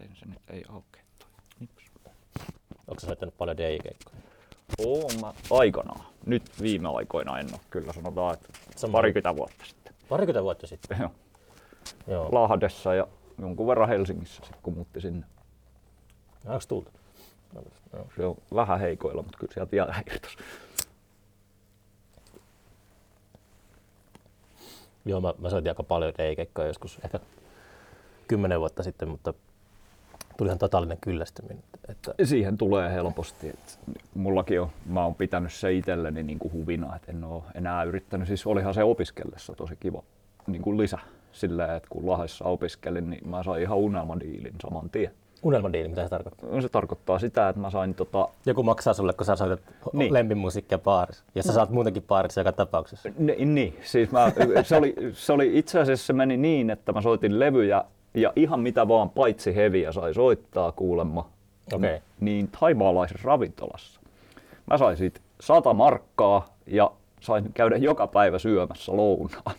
Miten se nyt ei aukea toi? Nips. Onko sä soittanut paljon DJ-keikkoja? Oon mä aikanaan. Nyt viime aikoina en ole. Kyllä sanotaan, että Sama. parikymmentä vuotta sitten. Parikymmentä vuotta sitten. Joo. Joo. Lahdessa ja jonkun verran Helsingissä sit, kun muutti sinne. Onko tultu? Joo. Se on vähän heikoilla, mutta kyllä sieltä jää irtos. Joo, mä, mä soitin aika paljon DJ-keikkoja joskus ehkä kymmenen vuotta sitten, mutta tuli ihan totaalinen kyllästyminen. Että, Siihen tulee helposti. Että mullakin on, mä oon pitänyt se itselleni niin kuin huvina, että en ole enää yrittänyt. Siis olihan se opiskellessa tosi kiva niin kuin lisä. Silleen, että kun Lahdessa opiskelin, niin mä sain ihan unelmadiilin saman tien. unelmadiili, mitä se tarkoittaa? No, se tarkoittaa sitä, että mä sain tota, Joku maksaa sulle, kun sä soitat Niin. niin. lempimusiikkia baarissa. Ja sä saat muutenkin baarissa joka tapauksessa. Niin, niin. Siis mä, se, oli, se oli itse asiassa se meni niin, että mä soitin levyjä ja ihan mitä vaan paitsi heviä sai soittaa kuulemma. Okei. Niin taimaalaisessa ravintolassa. Mä sain siitä 100 markkaa ja sain käydä joka päivä syömässä lounaan.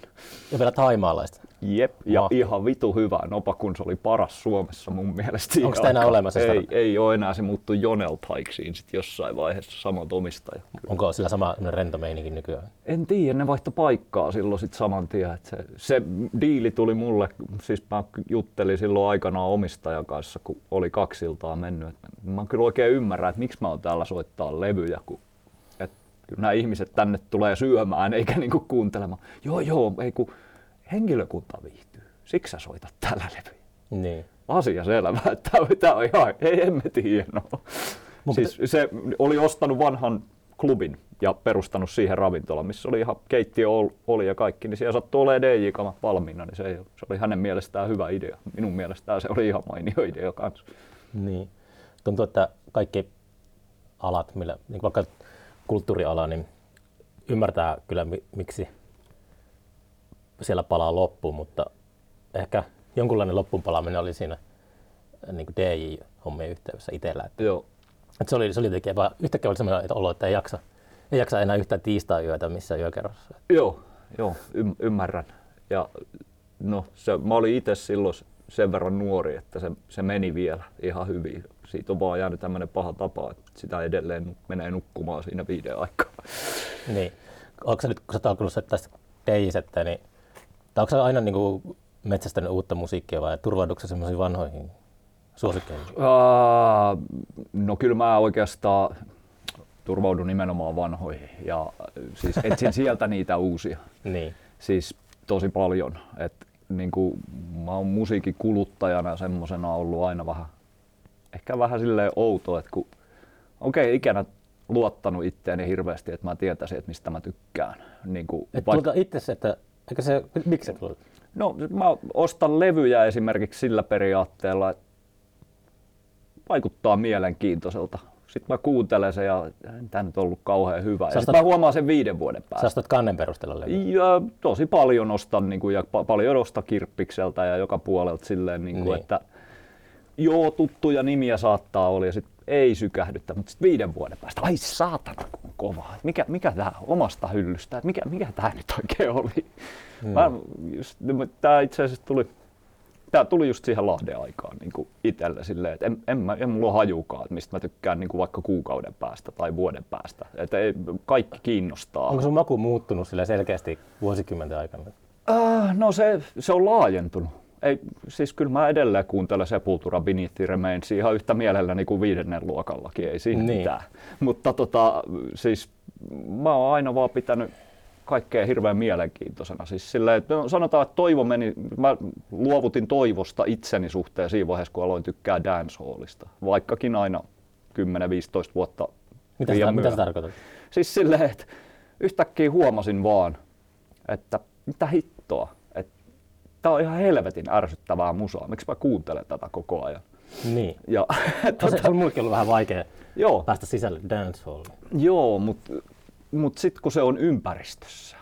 Ja vielä taimaalaista. Jep, ja Mahtavaa. ihan vitu hyvä nopa, kun se oli paras Suomessa mun mielestä. Onko sitä enää olemassa sitä? Ei, ei ole enää, se muuttui Jonel Taiksiin sit jossain vaiheessa samat omistaja. Onko sillä sama rento meininki nykyään? En tiedä, ne vaihto paikkaa silloin sit saman tien. Et se, se diili tuli mulle, siis mä juttelin silloin aikanaan omistajan kanssa, kun oli kaksi iltaa mennyt. Et mä kyllä oikein ymmärrän, että miksi mä oon täällä soittaa levyjä, kun kyllä nämä ihmiset tänne tulee syömään eikä niinku kuuntelemaan. Joo, joo, ei kun henkilökunta viihtyy. Siksi sä soitat täällä levyjä. Niin. Asia selvä, että tämä on ihan hemmetin hienoa. Mun Siis se oli ostanut vanhan klubin ja perustanut siihen ravintolan, missä oli ihan keittiö ol- oli ja kaikki, niin siellä sattui olemaan DJ-kamat valmiina, niin se, ei, se oli hänen mielestään hyvä idea. Minun mielestään se oli ihan mainio idea kanssa. Niin. Tuntuu, että kaikki alat, millä, niin kuin vaikka kulttuuriala, niin ymmärtää kyllä mi- miksi siellä palaa loppuun, mutta ehkä jonkunlainen loppuunpalaaminen oli siinä niin kuin DJ-hommien yhteydessä itsellä. Että, Joo. että se, oli, se oli jotenkin vaan yhtäkkiä oli sellainen olo, että ei jaksa, ei jaksa enää yhtään tiistai-yötä missään yökerrossa. Joo, joo ym- ymmärrän. Ja no, se, mä olin itse silloin sen verran nuori, että se, se meni vielä ihan hyvin. Siitä on vaan jäänyt tämmöinen paha tapa, että sitä edelleen menee nukkumaan siinä viiden aikaa. Niin. Onko sä nyt, kun sä oot sitä DJ-settä, niin onko sä aina niin kuin metsästänyt uutta musiikkia vai turvaudutko sä semmoisiin vanhoihin suosikkeihin? Uh, no kyllä mä oikeastaan turvaudun nimenomaan vanhoihin ja siis etsin sieltä niitä uusia. Niin. Siis tosi paljon. Et, niin kuin, mä oon musiikin kuluttajana semmosena ollut aina vähän, ehkä vähän silleen outo, että kun okei okay, ikänä luottanut itteeni hirveästi, että mä tietäisin, että mistä mä tykkään. Niin kuin, Et vaik- tuota itse, että eikö se, miksi et luota? No mä ostan levyjä esimerkiksi sillä periaatteella, että vaikuttaa mielenkiintoiselta. Sitten mä kuuntelen sen ja tämä nyt ollut kauhean hyvä. Ja Sä ostat- mä huomaan sen viiden vuoden Sä päästä. ostat kannen perusteella levyä. Ja tosi paljon ostan niin kuin, ja pa- paljon ostan kirppikseltä ja joka puolelta silleen, niin kuin, Niin. että joo, tuttuja nimiä saattaa olla ja sitten ei sykähdyttä, mutta sitten viiden vuoden päästä, ai saatana kun kova, Et mikä, mikä tämä omasta hyllystä, mikä, mikä tämä nyt oikein oli. Mm. Mä just, tämä itse asiassa tuli, tää tuli just siihen Lahden aikaan niin kuin itselle silleen, että en, en, mä, en mulla ole hajukaan, että mistä mä tykkään niin kuin vaikka kuukauden päästä tai vuoden päästä. Että ei, kaikki kiinnostaa. Onko sun maku muuttunut sillä selkeästi vuosikymmenten aikana? Äh, no se, se on laajentunut. Ei, siis kyllä mä edelleen kuuntelen Sepultura Beneath the Remains ihan yhtä mielelläni kuin viidennen luokallakin, ei siinä Niin. mitään. Mutta tota, siis mä oon aina vaan pitänyt kaikkea hirveän mielenkiintoisena. Siis silleen, että no, sanotaan, että toivo meni, mä luovutin toivosta itseni suhteen siinä vaiheessa, kun aloin tykkää dancehallista. Vaikkakin aina 10-15 vuotta Mitä, sitä, mitä sä tarkoitat? Siis silleen, että yhtäkkiä huomasin vaan, että mitä hittoa, että tää on ihan helvetin ärsyttävää musaa, miksi mä kuuntelen tätä koko ajan. Niin. Ja, No, se, se on mullekin ollut vähän vaikea joo, päästä sisälle dancehalliin. joo mutta mut sitten kun se on ympäristössä,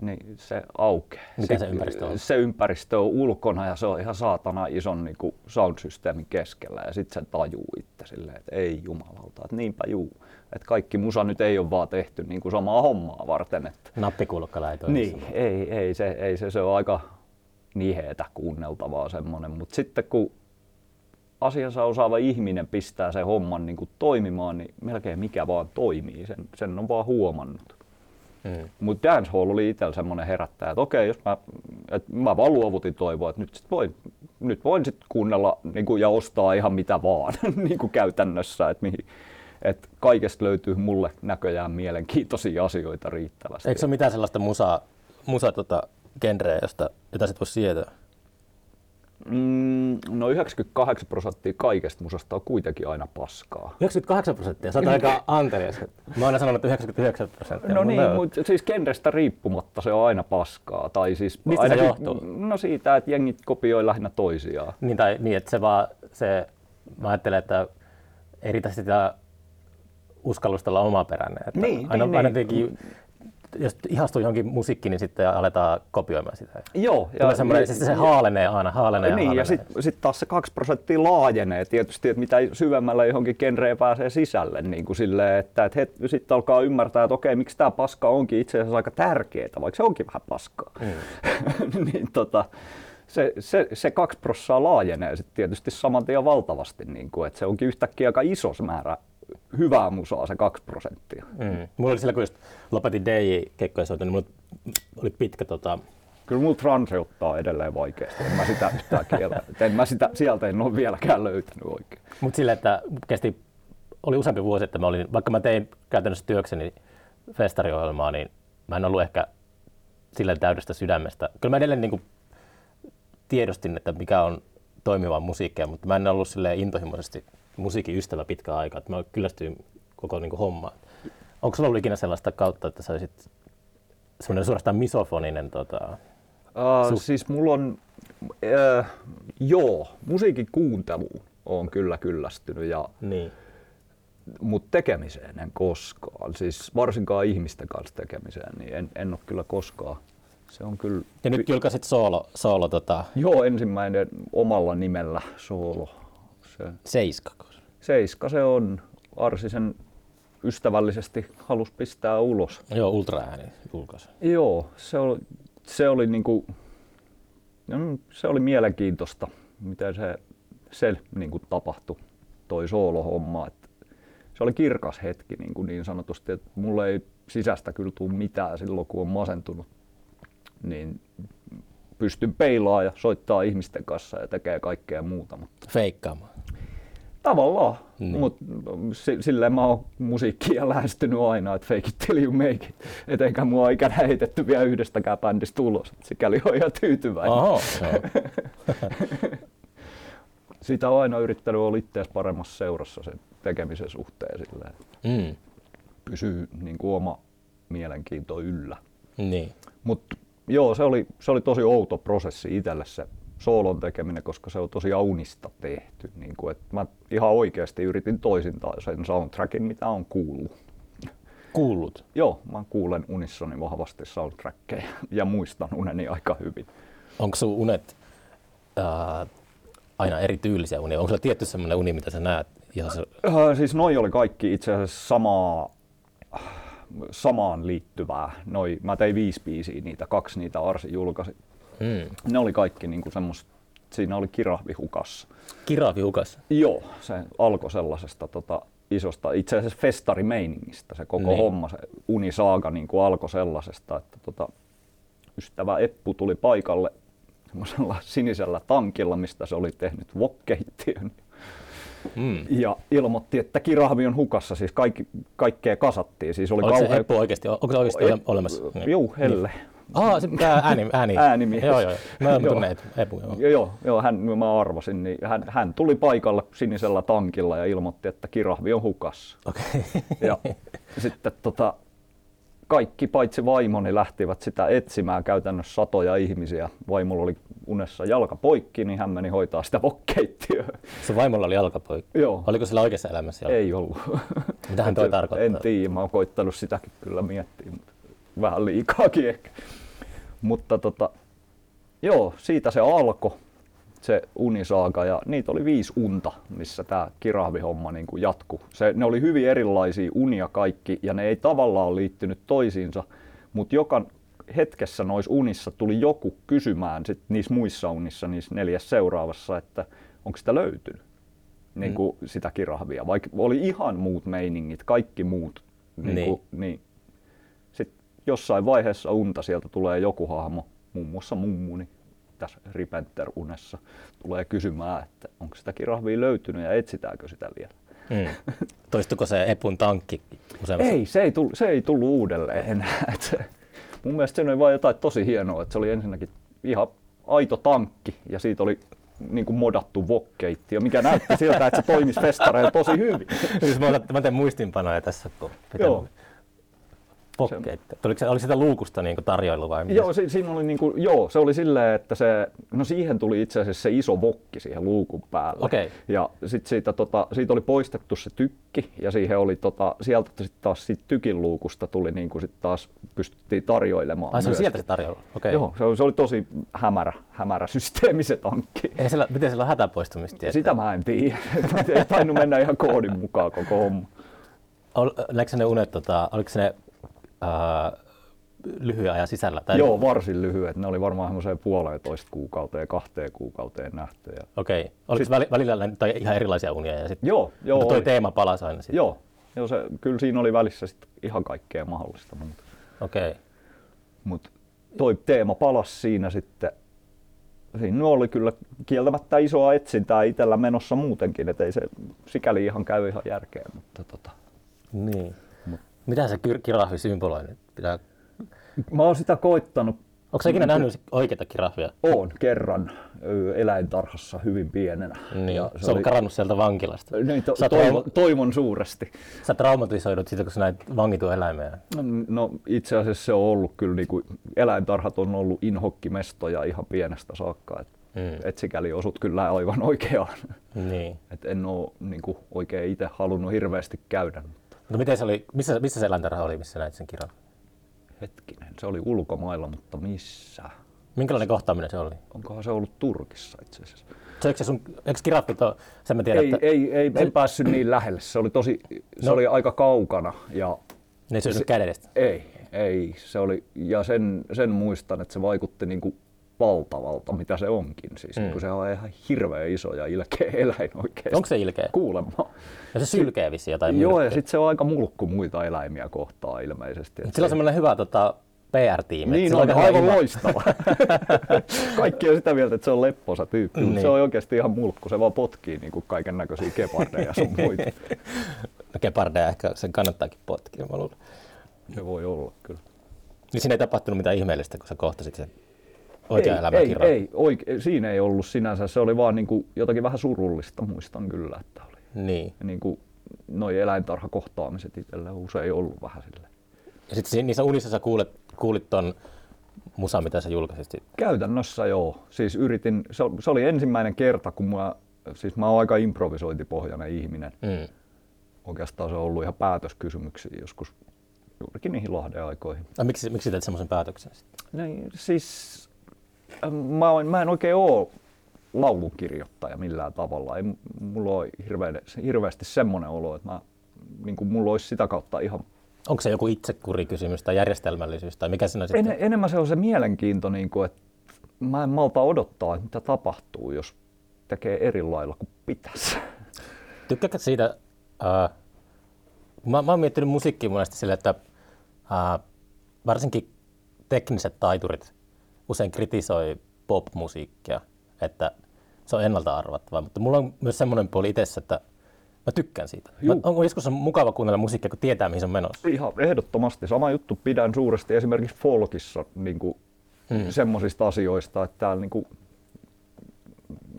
niin se aukeaa. Mikä Sit- se ympäristö on? Se ympäristö on ulkona ja se on ihan saatana ison niin kuin soundsysteemin keskellä ja sitten se tajuu itse silleen, että ei jumalauta, että niinpä juu. Että kaikki musa nyt ei ole vaan tehty niin kuin samaa hommaa varten. Että Nappikuulukkalla ei toimi. Niin, ei, ei, se, ei se, se on aika niheetä kuunneltavaa semmoinen, mutta sitten kun asiansa osaava ihminen pistää sen homman niin kuin toimimaan, niin melkein mikä vaan toimii. Sen, sen on vaan huomannut. Mm. Mutta dancehall oli itsellä semmoinen herättäjä, että okei, jos mä, et mä vaan luovutin toivoa, että nyt, sit voin, nyt voin sit kuunnella niin kuin, ja ostaa ihan mitä vaan niin kuin käytännössä, että mihin, et kaikesta löytyy mulle näköjään mielenkiintoisia asioita riittävästi. Eikö se ole mitään sellaista musa, musa tota, genreä, josta, jota sit voisi sietää? Mm, no 98 prosenttia kaikesta musasta on kuitenkin aina paskaa. 98 prosenttia? Sä oot aika antelias. Mä oon aina sanonut, että 99 prosenttia. No niin, mutta siis genrestä riippumatta se on aina paskaa. Tai siis Mistä ainakin, se johtuu? No siitä, että jengit kopioi lähinnä toisiaan. Niin, tai niin, että se vaan, se, mä ajattelen, että ei riitä sitä uskallusta olla omaperäinen. Että Niin, aina, niin, aina niin. Jos ihastuu johonkin musiikkiin, niin sitten aletaan kopioimaan sitä. Joo. Tulee semmoinen, siis se haalenee aina, haalenee ja niin, haalenee. ja sitten sit taas se 2 prosenttia laajenee tietysti, että mitä syvemmälle johonkin genreen pääsee sisälle, niin kuin silleen, että, että sitten alkaa ymmärtää, että okei, miksi tämä paska onkin itse asiassa aika tärkeää, vaikka se onkin vähän paskaa. Mm. niin tota, se, se, se 2 prosenttia laajenee sitten tietysti saman tien valtavasti, niin kuin, että se onkin yhtäkkiä aika iso määrä hyvää musaa se 2 prosenttia. Mm. Mulla oli sillä, kun just lopetin DJ-kekkoja soitin, niin mulla oli pitkä tota, Kyllä mulla transe ottaa edelleen vaikeasti. En mä sitä yhtään kiellä. En mä sitä, sieltä en ole vieläkään löytänyt oikein. Mutta sillä, että kesti, oli useampi vuosi, että mä olin, vaikka mä tein käytännössä työkseni festariohjelmaa, niin mä en ollut ehkä sillä täydestä sydämestä. Kyllä mä edelleen niin kuin tiedostin, että mikä on toimivaa musiikkia, mutta mä en ollut silleen intohimoisesti musiikin ystävä pitkään aikaa, että mä kyllästyin koko niin kuin hommaan. Onko sulla ollut ikinä sellaista kautta, että sä olisit semmoinen suorastaan misofoninen tota, Uh, siis mulla on, uh, joo, musiikin kuunteluun on kyllä kyllästynyt, ja, niin. mutta tekemiseen en koskaan. Siis varsinkaan ihmisten kanssa tekemiseen, niin en, en ole kyllä koskaan. Se on kyllä... Ja nyt julkaisit soolo, soolo tota, Joo, ensimmäinen omalla nimellä soolo. Se, Seiskako. Seiska se on. Arsi sen ystävällisesti halusi pistää ulos. Joo, ultraääni julkaisu. Joo, se oli, se oli niinku, no, se oli mielenkiintoista, miten se, se niinku tapahtui, toi soolohomma. Et se oli kirkas hetki niin, kuin niin sanotusti, että mulle ei sisästä kyllä tule mitään silloin, kun on masentunut. Niin pystyn peilaamaan ja soittaa ihmisten kanssa ja tekee kaikkea muuta. Mutta Feikkaamaan. tavallaan, Niin. mutta silleen mä oon musiikkia lähestynyt aina, että fake it till you make it. Et eikä mua ole ikänä heitetty vielä yhdestäkään bändistä ulos. Sikäli on ihan tyytyväinen. Oho. Sitä on aina yrittänyt olla itseäsi paremmassa seurassa sen tekemisen suhteen silleen. Mm. Pysyy niin kuin oma mielenkiinto yllä. Niin. Mutta joo, se oli, se oli tosi outo prosessi itselle se soolon tekeminen, koska se on tosi unista tehty. Niin kuin, että mä ihan oikeasti yritin toisintaan sen soundtrackin, mitä on kuullut. Kuullut. Joo, mä kuulen unissani vahvasti soundtrackeja ja muistan uneni aika hyvin. Onko sun unet ää, aina eri tyylisiä unia? Onko sulla tietty semmoinen uni, mitä sä näet? Ihan se, Äh, siis noi oli kaikki itse asiassa samaa, samaan liittyvää. Noi, mä tein viisi biisiä niitä, kaksi niitä Arsi julkaisi. mm. Ne oli kaikki niin kuin semmoista, siinä oli kirahvi hukassa. Kiraavi hukas. Joo, se alkoi sellaisesta tota, isosta, itse asiassa festarimeiningistä se koko Niin. homma, se unisaaga niin kuin alkoi sellaisesta, että tota, ystävä Eppu tuli paikalle semmoisella sinisellä tankilla, mistä se oli tehnyt wokkeittiön. Mm. Ja ilmoitti, että kirahvi on hukassa, siis kaikki, kaikkea kasattiin. Siis oli Oliko se kauhea... Eppu oikeasti, onko se oikeasti ole, olemassa? Niin. Juu, Helle. Ah, se tää ääni, ääni. Äänimies. Joo, joo. Mä Joo. tunnen Epu, joo. Joo, joo, hän, mä arvasin, niin hän, hän tuli paikalle sinisellä tankilla ja ilmoitti, että kirahvi on hukassa. Okei. Ja sitten tota, kaikki paitsi vaimoni lähtivät sitä etsimään käytännössä satoja ihmisiä. Vaimolla oli unessa jalka poikki, niin hän meni hoitaa sitä vokkeittiöä. Se vaimolla oli jalkapoikki. Joo. Oliko sillä oikeassa elämässä jalka? Ei ollut. Mitähän toi tarkoittaa? En tiedä, mä oon koittanut sitäkin kyllä miettiä, mutta vähän liikaakin ehkä. Mutta tota, joo, siitä se alkoi se unisaaga ja niitä oli viisi unta, missä tämä kirahvihomma niin kuin jatkui. Se, ne oli hyvin erilaisia unia kaikki ja ne ei tavallaan liittynyt toisiinsa, mutta joka hetkessä noissa unissa tuli joku kysymään sit niissä muissa unissa, niissä neljässä seuraavassa, että onko sitä löytynyt. niin kuin sitä kirahvia, vaikka oli ihan muut meiningit, kaikki muut. Niin. Niin. Kuin, niin. Sitten jossain vaiheessa unta sieltä tulee joku hahmo, muun muassa mummuni tässä Ripenter-unessa, tulee kysymään, että onko sitä kirahvia löytynyt ja etsitäänkö sitä vielä. Mm. Toistuko se Epun tankki useammassa? Ei, se ei, tullut, se ei tullut uudelleen enää. Mun mielestä se oli vain jotain tosi hienoa, että se oli ensinnäkin ihan aito tankki ja siitä oli niin kuin modattu wok-keittiö, mikä näytti siltä, että se toimisi festareilla tosi hyvin. Siis mä, otan, mä teen muistinpanoja tässä, kun pitää Joo. Pokkeita. Tuliko se, oliko sitä luukusta niin tarjoilu vai mitä? Joo, si- siinä oli niinku, joo, se oli silleen, että se, no siihen tuli itse asiassa se iso vokki siihen luukun päälle. Okei. Ja sit siitä, tota, siitä oli poistettu se tykki ja siihen oli tota, sieltä sitten taas siitä tykin luukusta tuli niinku sit taas pystyttiin tarjoilemaan. Ai se oli sieltä se tarjoilu? Okei. Joo, se oli, se oli tosi hämärä, hämärä systeemi se tankki. Ei siellä, miten siellä on hätäpoistumista? Sitä mä en tiedä. Ei tainnut mennä ihan koodin mukaan koko homma. Ol, se ne unet, tota, oliko se ne ää, lyhyen ajan sisällä? Tai, Joo, varsin lyhyet. Ne oli varmaan semmoiseen puolentoista kuukauteen, kahteen kuukauteen nähty. Ja... Okei. Oliko Sit- väli, välillä tai ihan erilaisia unia? Ja sit, Joo, joo. mutta toi oli. teema palasi aina sitten? Joo, joo se, kyllä siinä oli välissä sit ihan kaikkea mahdollista muuta. Okei. Mutta toi teema palasi siinä sitten. Siinä oli kyllä kieltämättä isoa etsintää itsellä menossa muutenkin, että ei se sikäli ihan käy ihan järkeen. Mutta tota. Niin. Mitä se kirahvi symboloi nyt? Pitää... Mä oon sitä koittanut. Onko sä ikinä nähnyt oikeita kirahvia? Oon kerran eläintarhassa hyvin pienenä. Niin. Ja se, on karannut sieltä vankilasta. Niin, to, Sä toivon, toivon suuresti. Sä traumatisoidut siitä, kun sä näit vangitun eläimeen. No itse asiassa se on ollut kyllä, niin kuin, eläintarhat on ollut inhokkimestoja ihan pienestä saakka. Et, Mm. et sikäli osut kyllä aivan oikeaan. Niin. Et en ole niin kuin, oikein itse halunnut hirveästi käydä. Mutta miten se oli, missä, missä se eläintarha oli, missä näit sen kirjan? hetkinen, se oli ulkomailla, mutta missä? Minkälainen kohtaaminen se oli? Onkohan se ollut Turkissa itse asiassa? Se, eikö, se sun, eikö kiraffit ole, sen mä tiedän, Ei, että ei, ei, en päässyt niin lähelle. Se oli, tosi, se No. oli aika kaukana ja ei syönyt se- kädestä. Ei, ei. Se oli, ja sen, sen muistan, että se vaikutti niin kuin valtavalta, mitä se onkin. Siis, Mm. kun se on ihan hirveän iso ja ilkeä eläin oikeasti. Onko se ilkeä? Kuulemma. Ja se sylkee vissiin jotain Joo, ja myrkkyä. sitten se on aika mulkku muita eläimiä kohtaan ilmeisesti. Sillä on se- semmoinen hyvä tota, PR-tiimi. niin on, aika hyvä aivan ima- loistava. Kaikki on sitä mieltä, että se on lepposa tyyppi, mutta Niin. se on oikeasti ihan mulkku. Se vaan potkii niin kaiken näköisiä kepardeja sun muita. No Gepardeja ehkä sen kannattaakin potkia, mä luulen. Se voi olla kyllä. Niin siinä ei tapahtunut mitään ihmeellistä, kun sä kohtasit sen oikean ei, elämän ei, kirran. ei, oike, siinä ei ollut sinänsä. Se oli vaan niin kuin jotakin vähän surullista, muistan kyllä, että oli. Niin. Niin kuin noi eläintarhakohtaamiset itselle on usein ollut vähän silleen. Ja sitten niissä unissa sä kuulet, kuulit ton musa, mitä sä julkaisit. sit. Käytännössä joo. Siis yritin, se, oli- se oli ensimmäinen kerta, kun mä, siis mä oon aika improvisointipohjainen ihminen. Mm. Oikeastaan se on ollut ihan päätöskysymyksiä joskus juurikin niihin Lahden aikoihin. No, miksi, miksi teit semmoisen päätöksen? sit? Niin, siis mä, oon- mä en oikein oo laulukirjoittaja millään tavalla. Ei mulla ole hirveän, hirveästi semmoinen olo, että mä, niin kuin mulla olisi sitä kautta ihan... Onko se joku itsekurikysymys tai järjestelmällisyys tai mikä siinä sitten? En, enemmän se on se mielenkiinto, niin kuin, että mä en malta odottaa, että mitä tapahtuu, jos tekee eri lailla kuin pitäisi. Tykkääkö siitä, äh, mä, mä oon miettinyt musiikkia monesti sille, että äh, varsinkin tekniset taiturit usein kritisoi pop-musiikkia, että se on ennalta arvattavaa, mutta mulla on myös semmoinen puoli itsessä, että mä tykkään siitä. Mä, Juu. on joskus mukava kuunnella musiikkia, kun tietää, mihin se on menossa. Ihan ehdottomasti. Sama juttu pidän suuresti esimerkiksi folkissa niin kuin Mm. semmoisista asioista, että täällä niin kuin,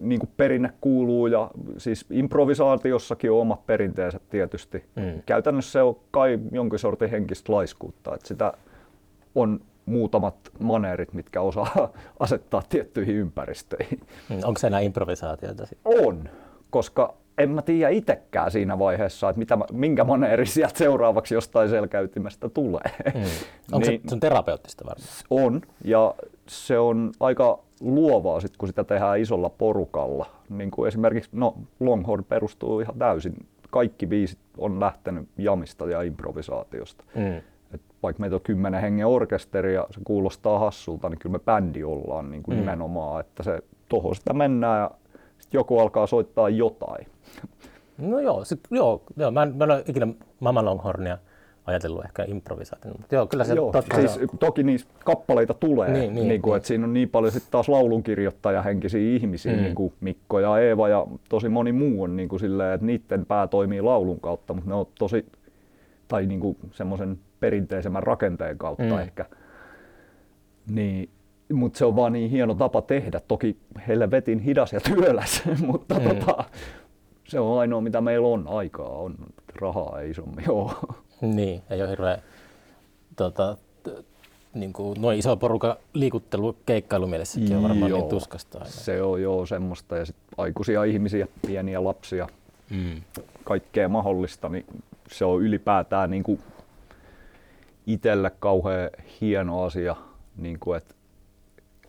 niin kuin perinne kuuluu ja siis improvisaatiossakin on omat perinteensä tietysti. Mm. Käytännössä se on kai jonkin sortin henkistä laiskuutta, että sitä on muutamat maneerit, mitkä osaa asettaa tiettyihin ympäristöihin. Mm, Onko se enää improvisaatiota? On, koska en mä tiedä itsekään siinä vaiheessa, että mitä, mä- minkä maneeri sieltä seuraavaksi jostain selkäytimestä tulee. Mm. Onko Niin. se, se on terapeuttista varmaan? On, ja se on aika luovaa sit, kun sitä tehdään isolla porukalla. Niin kuin esimerkiksi, no Longhorn perustuu ihan täysin. Kaikki biisit on lähtenyt jamista ja improvisaatiosta. Mm. Et vaikka meitä on kymmenen hengen orkesteri ja se kuulostaa hassulta, niin kyllä me bändi ollaan niin kuin Mm. nimenomaan, että se toho sitä mennään ja sit joku alkaa soittaa jotain. No joo, sit, joo, joo mä, en, mä en ole ikinä Mama Longhornia ajatellut ehkä improvisaationa, mutta joo, kyllä se Joo, totta siis se on. toki niissä kappaleita tulee, Niin, niin, niin, kuin, niin. että siinä on niin paljon sitten taas laulunkirjoittajahenkisiä ihmisiä, mm. niin kuin Mikko ja Eeva ja tosi moni muu on niin kuin silleen, että niiden pää toimii laulun kautta, mutta ne on tosi, tai niin kuin semmoisen perinteisemmän rakenteen kautta Mm. ehkä. Niin, mutta se on vaan niin hieno tapa tehdä. Toki helvetin hidas ja työläs, mutta Mm. tota, se on ainoa mitä meillä on, aikaa on, rahaa ei isommin ole. Niin, ei ole hirveä tota, niin kuin, noin iso porukka liikuttelu keikkailumielessäkin on varmaan niin Joo, tuskasta aina. Se on joo semmoista ja sit aikuisia ihmisiä, pieniä lapsia, Mm. kaikkea mahdollista, niin se on ylipäätään niin kuin itselle kauhean hieno asia, niin kuin, että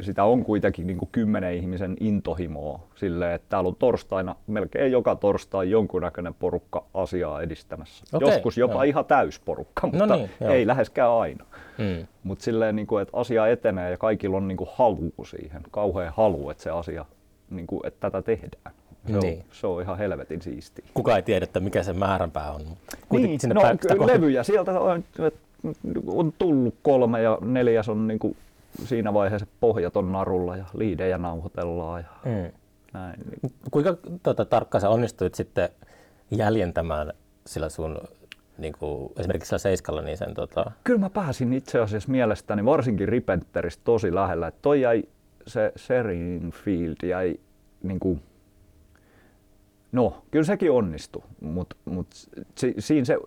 sitä on kuitenkin niin kuin kymmenen ihmisen intohimoa silleen, että täällä on torstaina, melkein joka torstai jonkunnäköinen porukka asiaa edistämässä. Okei, Joskus jopa joo. ihan täysporukka, No mutta niin, joo. ei läheskään aina. Mm. Mutta silleen, niin kuin, että asia etenee ja kaikilla on niin kuin halu siihen, kauhean halu, että se asia, niin kuin, että tätä tehdään. Se, on, Niin. se on ihan helvetin siistiä. Kuka ei tiedä, että mikä se määränpää on. kuitenkin Niin, sinne no, kohti- levyjä sieltä on, on tullut kolme ja neljäs on niin kuin siinä vaiheessa pohjat on narulla ja liidejä nauhoitellaan ja Mm. näin. Kuinka tota, tarkkaan sä onnistuit sitten jäljentämään sillä sun niin kuin, esimerkiksi sillä seiskalla niin sen tota, Kyllä mä pääsin itse asiassa mielestäni varsinkin Ripenteristä tosi lähellä. Että toi jäi, se Serinfield jäi niin kuin, No, kyllä sekin onnistui, mutta mut si, siinä se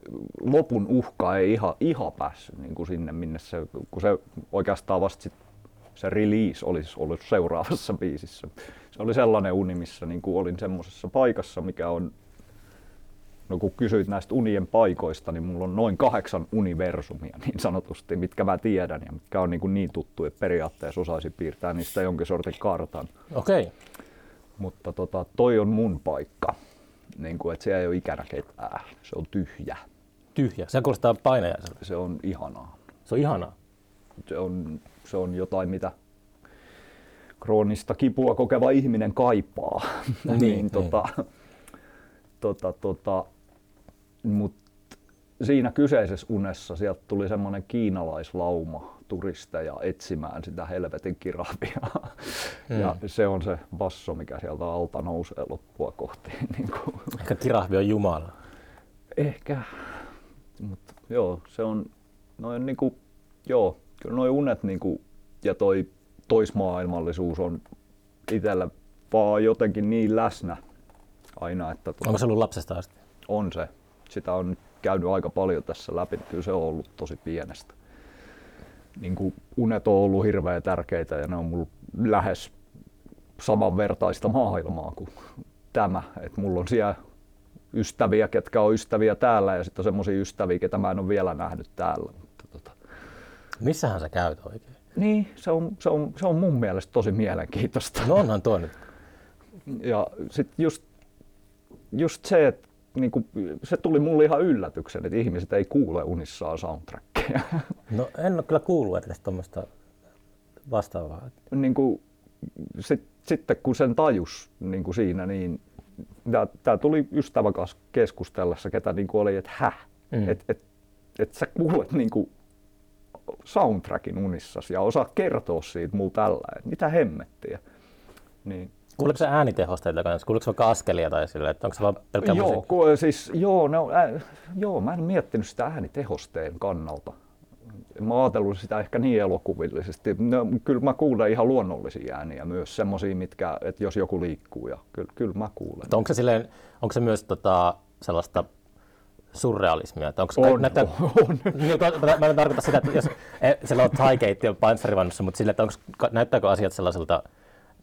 lopun uhka ei ihan, ihan päässyt niin kuin sinne, minne se, kun se oikeastaan vasta sit, se release olisi ollut seuraavassa biisissä. Se oli sellainen uni, missä niin kuin olin semmoisessa paikassa, mikä on, no kun kysyit näistä unien paikoista, niin mulla on noin kahdeksan universumia niin sanotusti, mitkä mä tiedän ja mitkä on niin, kuin niin tuttu, että periaatteessa osaisin piirtää niistä jonkin sortin kartan okei, okay. Mutta tota, toi on mun paikka. Niin kuin, että siellä ei ole ikänä ketään. Se on tyhjä. tyhjä. Se kuulostaa painajaiselta. Se on ihanaa. Se on ihanaa. Se on, se on jotain, mitä kroonista kipua kokeva ihminen kaipaa. Niin, niin. tota, tota, tota, mut siinä kyseisessä unessa sieltä tuli semmoinen kiinalaislauma turisteja etsimään sitä helvetin kirahvia. Mm. Ja se on se basso, mikä sieltä alta nousee loppua kohti. niin kuin. Ehkä kirahvi on Jumala. Ehkä, mutta joo, se on noin niinku, joo, kyllä noi unet niinku, ja toi toismaailmallisuus on itsellä vaan jotenkin niin läsnä aina, että tota, Onko se ollut lapsesta asti? on se. Sitä on nyt käynyt aika paljon tässä läpi, kyllä se on ollut tosi pienestä. Niin kuin unet on ollut hirveän tärkeitä ja ne on mulla lähes samanvertaista maailmaa kuin tämä. Et mulla on siellä ystäviä, ketkä on ystäviä täällä ja sitten on semmoisia ystäviä, ketä mä en ole vielä nähnyt täällä. Mutta tota, Missähän sä käyt oikein? niin, se on, se, on, se on mun mielestä tosi mielenkiintoista. No onhan tuo nyt. Ja sitten just, just se, että niinku, se tuli mulle ihan yllätyksen, että ihmiset ei kuule unissaan soundtrackia. No en ole kyllä kuullut edes tuommoista vastaavaa. niinku, sit, sitten kun sen tajus niinku siinä, niin tämä tuli ystävän kanssa keskustellessa, ketä niinku oli, että häh, Mm. että et, et sä kuulet niinku soundtrackin unissas ja osaat kertoa siitä mulla tällä, että mitä hemmettiä. Niin, Kuuleeko se äänitehosteita kanssa? Kuuleeko se vaikka askelia tai sille, että onko se vaan pelkkä joo, musiikki? ku, siis, joo, ne on, ä, joo, mä en miettinyt sitä äänitehosteen kannalta. Mä oon ajatellut sitä ehkä niin elokuvillisesti. No, kyllä mä kuulen ihan luonnollisia ääniä myös, semmosia, mitkä, että jos joku liikkuu ja kyllä, kyllä mä kuulen. Onko se, silleen, onko se myös tota, sellaista surrealismia? Että onko, On, näyttää, on. Niin, mä, mä en tarkoita sitä, että jos e, siellä on thai-keittiö panssarivannossa, mutta sille, että onko, näyttääkö asiat sellaiselta,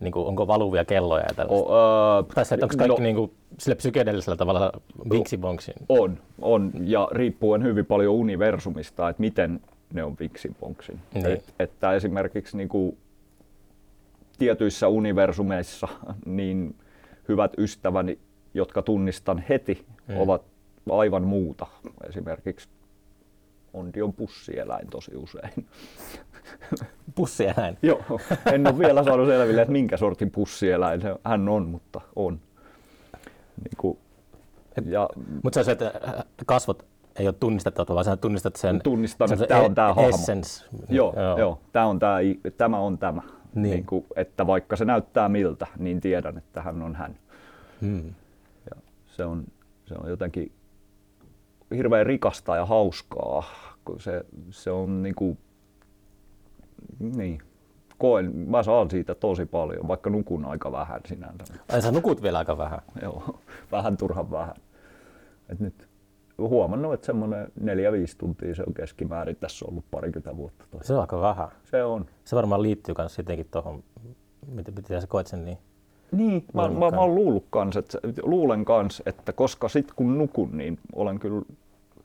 niin kuin, onko valuvia kelloja ja tällaista? O, ö, Tai se, että onko kaikki no, niin kuin, sille psykedeellisellä tavalla vinksi bonksi? On, on, ja riippuen hyvin paljon universumista, että miten ne on viksiponksin. Niin. Et, että esimerkiksi niin kuin tietyissä universumeissa niin hyvät ystäväni, jotka tunnistan heti, mm. ovat aivan muuta. Esimerkiksi Ondi on pussieläin tosi usein. Pussia näin. Joo, en ole vielä saanut selville, että minkä sortin pussieläin hän on, mutta on. Niin kuin, Ja Mutta se että äh, kasvot ei ole tunnistettava, vaan sä tunnistat sen Tunnistan, että tää on tää hahmo. essence. Joo, joo. joo. Tämä, on tää, i- tämä on tämä. Niin. Niin kuin, että vaikka se näyttää miltä, niin tiedän, että hän on hän. Hmm. Ja se, on, se on jotenkin hirveän rikasta ja hauskaa, kun se, se on niin kuin, niin, koen, mä saan siitä tosi paljon, vaikka nukun aika vähän sinänsä. Ai sä nukut vielä aika vähän. Joo, vähän turhan vähän. Et nyt huomannut, että semmoinen 4-5 tuntia se on keskimäärin tässä ollut parikymmentä vuotta. Toi. Se on aika vähän. Se on. Se varmaan liittyy myös jotenkin tuohon, miten, miten sä koet sen niin. Niin, mä, mä, mä, oon luullut kans, että, luulen kans, että koska sit kun nukun, niin olen kyllä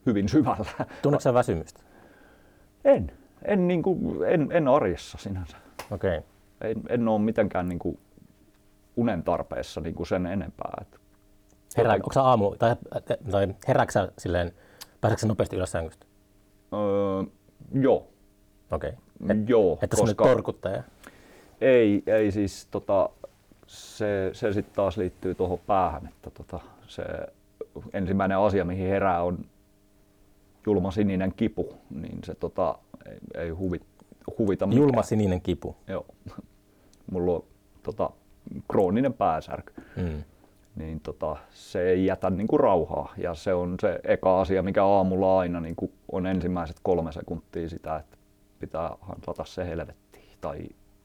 hyvin syvällä. Tunneeko sä väsymystä? En, en, niin kuin, en, en arjessa sinänsä. Okei. Okay. En, en ole mitenkään niin kuin unen tarpeessa niin kuin sen enempää. Et, Herää, onko aamu, tai, tai herääkö sä silleen, pääseekö sä nopeasti ylös sängystä? öö, joo, Okei. Okay. joo, Että semmoinen torkuttaja. Ei, ei siis tota, se, se sitten taas liittyy tuohon päähän, että tota, se ensimmäinen asia, mihin herää on julma sininen kipu, niin se tota, ei, ei huvi, huvita mikään. Julma sininen kipu. Joo. Mulla on tota, krooninen pääsärky, Mm. niin tota, se ei jätä niinku rauhaa. Ja se on se eka asia, mikä aamulla aina niinku on ensimmäiset kolme sekuntia sitä, että pitää hantlata se helvettiin. Tai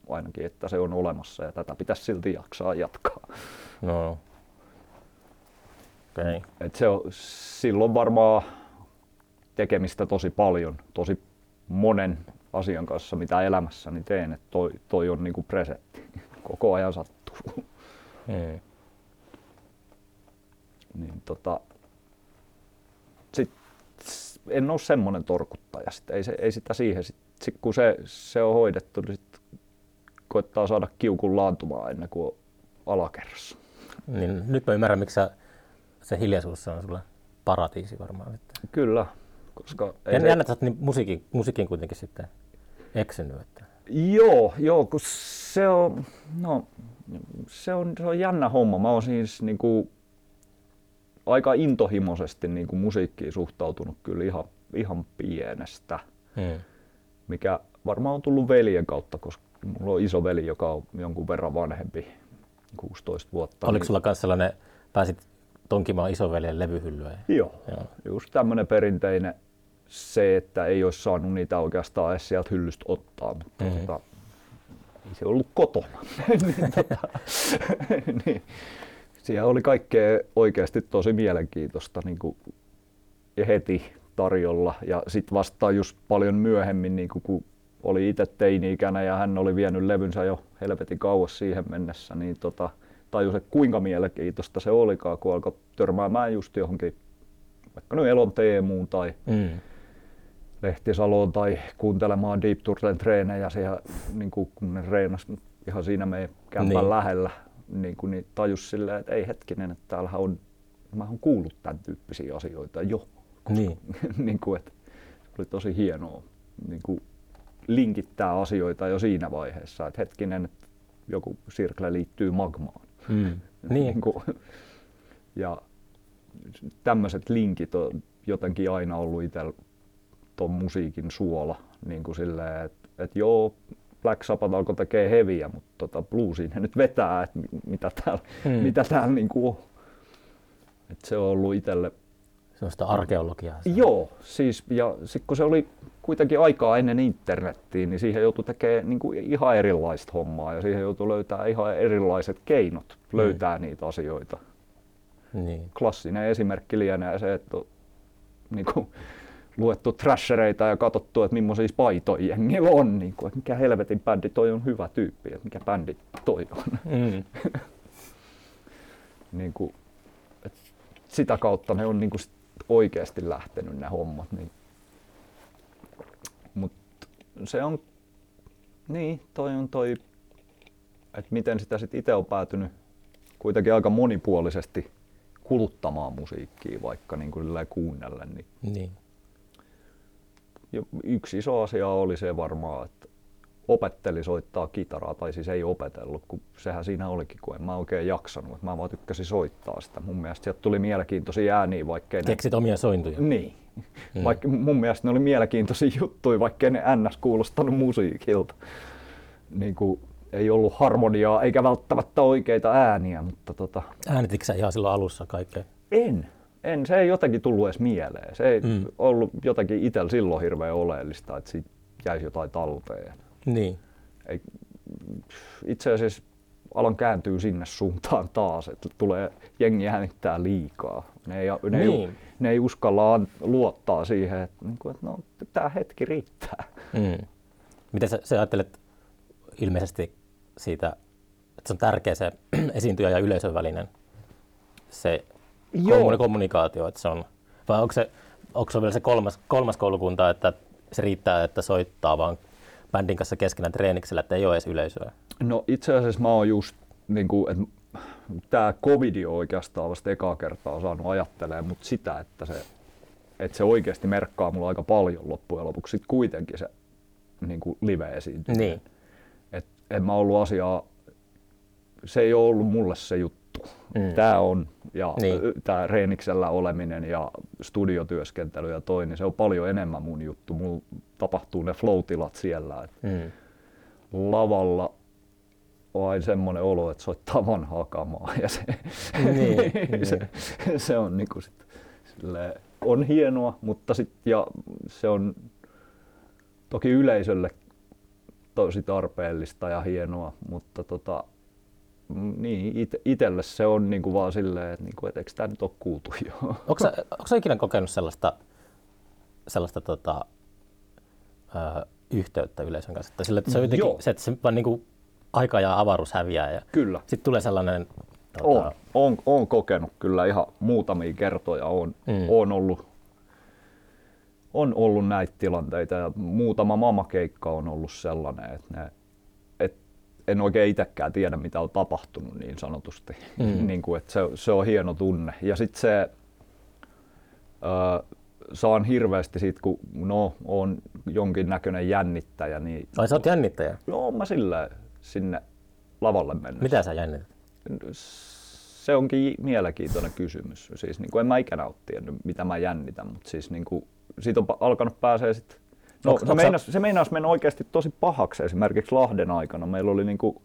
ainakin, että se on olemassa ja tätä pitäisi silti jaksaa jatkaa. No. Okay. Et se on, silloin varmaan tekemistä tosi paljon, tosi monen asian kanssa, mitä elämässäni teen, että toi, toi on niinku presetti. Koko ajan sattuu. Mm. niin tota, sit, en ole semmoinen torkuttaja. Sit ei, se, ei sitä siihen. Sit, sit kun se, se on hoidettu, niin sit koittaa saada kiukun laantumaan ennen kuin on alakerrassa. Niin, nyt mä ymmärrän, miksi sä, se hiljaisuus on sulle paratiisi varmaan. Sitten. Kyllä, koska... ei Ja se- jännä, niin musiikin, musiikin kuitenkin sitten eksynyt. Että. Joo, joo, kun se on, no, se on, se on jännä homma. Mä oon siis niinku, aika intohimoisesti niinku musiikkiin suhtautunut kyllä ihan, ihan pienestä, Mm. mikä varmaan on tullut veljen kautta, koska mulla on iso veli, joka on jonkun verran vanhempi, 16 vuotta. Oliko niin- sulla myös sellainen, pääsit tonkimaan isovelian levyhyllyä? Joo, Joo. just tämmöinen perinteinen se, että ei olisi saanut niitä oikeastaan edes sieltä hyllystä ottaa, mutta Mhm. mm-hmm. tota, ei se ollut kotona. niin, tota, niin, siellä oli kaikkea oikeasti tosi mielenkiintoista niin kuin, heti tarjolla. Ja sitten vasta just paljon myöhemmin, niin kuin, kun oli itse teini-ikänä ja hän oli vienyt levynsä jo helvetin kauas siihen mennessä, niin tota, tajus, että kuinka mielenkiintoista se olikaan, kun alkoi törmäämään just johonkin vaikka nyt Elon Teemuun tai Mm. Lehtisaloon tai kuuntelemaan Deep Turtlen treenejä siellä, niin kuin, kun ne reenas ihan siinä meidän kämpän Niin. lähellä, niin, kuin, niin tajus silleen, että ei hetkinen, että täällähän on, mä oon kuullut tämän tyyppisiä asioita jo. Niin. niin kuin, että se oli tosi hienoa niin kuin linkittää asioita jo siinä vaiheessa, että hetkinen, että joku sirkle liittyy magmaan. Mm. Niin. kuin, ja tämmöiset linkit on jotenkin aina ollut itsellä ton musiikin suola, niin kuin silleen, että et joo, Black Sabbath alkoi tekee heviä, mutta tota bluesiin ne nyt vetää, että mi- mitä täällä, Mm. mitä täällä niin kuin on. Et se on ollut itselle Sellaista arkeologiaa. Joo, siis ja sit kun se oli kuitenkin aikaa ennen internettiä, niin siihen joutui tekemään niin kuin ihan erilaista hommaa ja siihen joutui löytää ihan erilaiset keinot löytää niitä asioita. Niin. Klassinen esimerkki lienee se, että on niin kuin, luettu trashereita ja katsottu, että millaisia paitoja jengillä on, niin kuin, että mikä helvetin bändi toi on hyvä tyyppi, että mikä bändi toi on. Mm. niin kuin, sitä kautta ne on niin kuin sit oikeasti lähtenyt ne hommat. Niin. Mut se on, niin toi on toi, että miten sitä sitten itse on päätynyt kuitenkin aika monipuolisesti kuluttamaan musiikkia vaikka niin kuin kuunnellen. Niin Niin. ja yksi iso asia oli se varmaan, että opetteli soittaa kitaraa, tai siis ei opetellut, kun sehän siinä olikin, kun en mä oikein jaksanut. että Mä vaan tykkäsin soittaa sitä. Mun mielestä sieltä tuli mielenkiintoisia ääniä, vaikkei ne... Keksit omia sointuja. Niin. Mm. Vaikka mun mielestä ne oli mielenkiintoisia juttuja, vaikkei ne ns. kuulostanut musiikilta. Niin kuin, ei ollut harmoniaa eikä välttämättä oikeita ääniä, mutta tota... Äänititkö sä ihan silloin alussa kaikkea? En. En, se ei jotenkin tullut edes mieleen. Se ei mm. ollut jotenkin itsellä silloin hirveän oleellista, että siitä jäisi jotain talteen. Niin. Ei, itse asiassa alan kääntyy sinne suuntaan taas, että tulee jengi äänittää liikaa. Ne ei, ne niin. ei, ne ei uskalla luottaa siihen, että, niin kuin, että no, tämä hetki riittää. Mm. Miten sä, sä ajattelet ilmeisesti siitä, että se on tärkeä se esiintyjä ja yleisön välinen se Joo. kommunikaatio, että se on, vai onko se, onko se vielä se kolmas, kolmas koulukunta, että se riittää, että soittaa vaan bändin kanssa keskenään treeniksellä, että ei ole edes yleisöä? No itse asiassa mä oon just, niin kuin, että tämä covid on oikeastaan vasta ekaa kertaa saanut ajattelemaan, mutta sitä, että se, että se oikeasti merkkaa mulla aika paljon loppujen lopuksi sit kuitenkin se niin kuin live esiintyminen. Niin. Et en mä ollut asiaa, se ei ole ollut mulle se juttu. Mm. Tämä on, ja niin. tämä reeniksellä oleminen ja studiotyöskentely ja toi, niin se on paljon enemmän mun juttu. Mulla tapahtuu ne flow siellä. Et mm. Lavalla vain semmoinen olo, että soittaa vanhaa kamaa. Ja se, niin, se, niin. se on niinku sit, silleen, on hienoa, mutta sit, ja se on toki yleisölle tosi tarpeellista ja hienoa, mutta tota, niin, it, itselle se on niinku vaan silleen, että niinku, et eikö tämä nyt ole kuultu jo. Onko sä, sä ikinä kokenut sellaista, sellaista tota, ö, yhteyttä yleisön kanssa? Että sille, että se on jotenkin, se, että se vaan niinku aika ja avaruus häviää ja kyllä. sitten tulee sellainen... Tota... On, on, on, kokenut kyllä ihan muutamia kertoja. On, mm. on ollut on ollut näitä tilanteita ja muutama mamakeikka on ollut sellainen, että ne, en oikein itsekään tiedä mitä on tapahtunut niin sanotusti. Mm. niin kuin, että se, se on hieno tunne. Ja sitten se, ö, saan hirveästi siitä, kun no, on jonkinnäköinen jännittäjä. Niin, Ai sä oot jännittäjä? Joo, mä sillä sinne lavalle mennessä. Mitä sä jännität? Se onkin mielenkiintoinen kysymys. Siis niin kuin en mä ikänä ole tiennyt, mitä mä jännitän, mutta siis niin kuin, siitä on alkanut pääsee sitten No, onks, se, meinas, se meinasi mennä oikeasti tosi pahaksi esimerkiksi Lahden aikana. Meillä oli niin kuin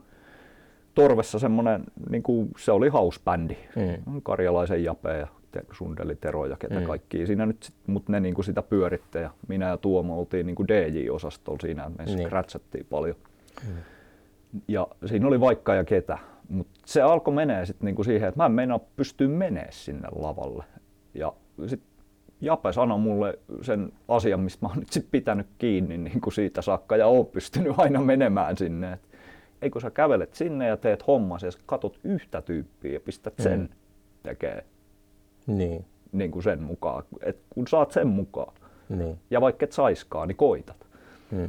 Torvessa semmoinen, niin kuin, se oli hausbändi, mm. Karjalaisen Jape ja Sundeli Tero ja ketä mm. kaikki siinä nyt, sit, mutta ne niin kuin sitä pyöritte ja minä ja Tuomo oltiin niin kuin DJ-osastolla siinä, me niin. scratchattiin paljon. Mm. Ja siinä oli vaikka ja ketä, mutta se alkoi menee sitten niinku siihen, että mä en meinaa pystyä menee sinne lavalle. Ja sitten Jape sanoi mulle sen asian, mistä mä oon nyt sit pitänyt kiinni niin kuin siitä saakka ja oon pystynyt aina menemään sinne. Et ei kun sä kävelet sinne ja teet hommas ja katot yhtä tyyppiä ja pistät sen mm. tekee niin. Niin kuin sen mukaan. Et kun saat sen mukaan niin. ja vaikka et saiskaan, niin koitat. Mm.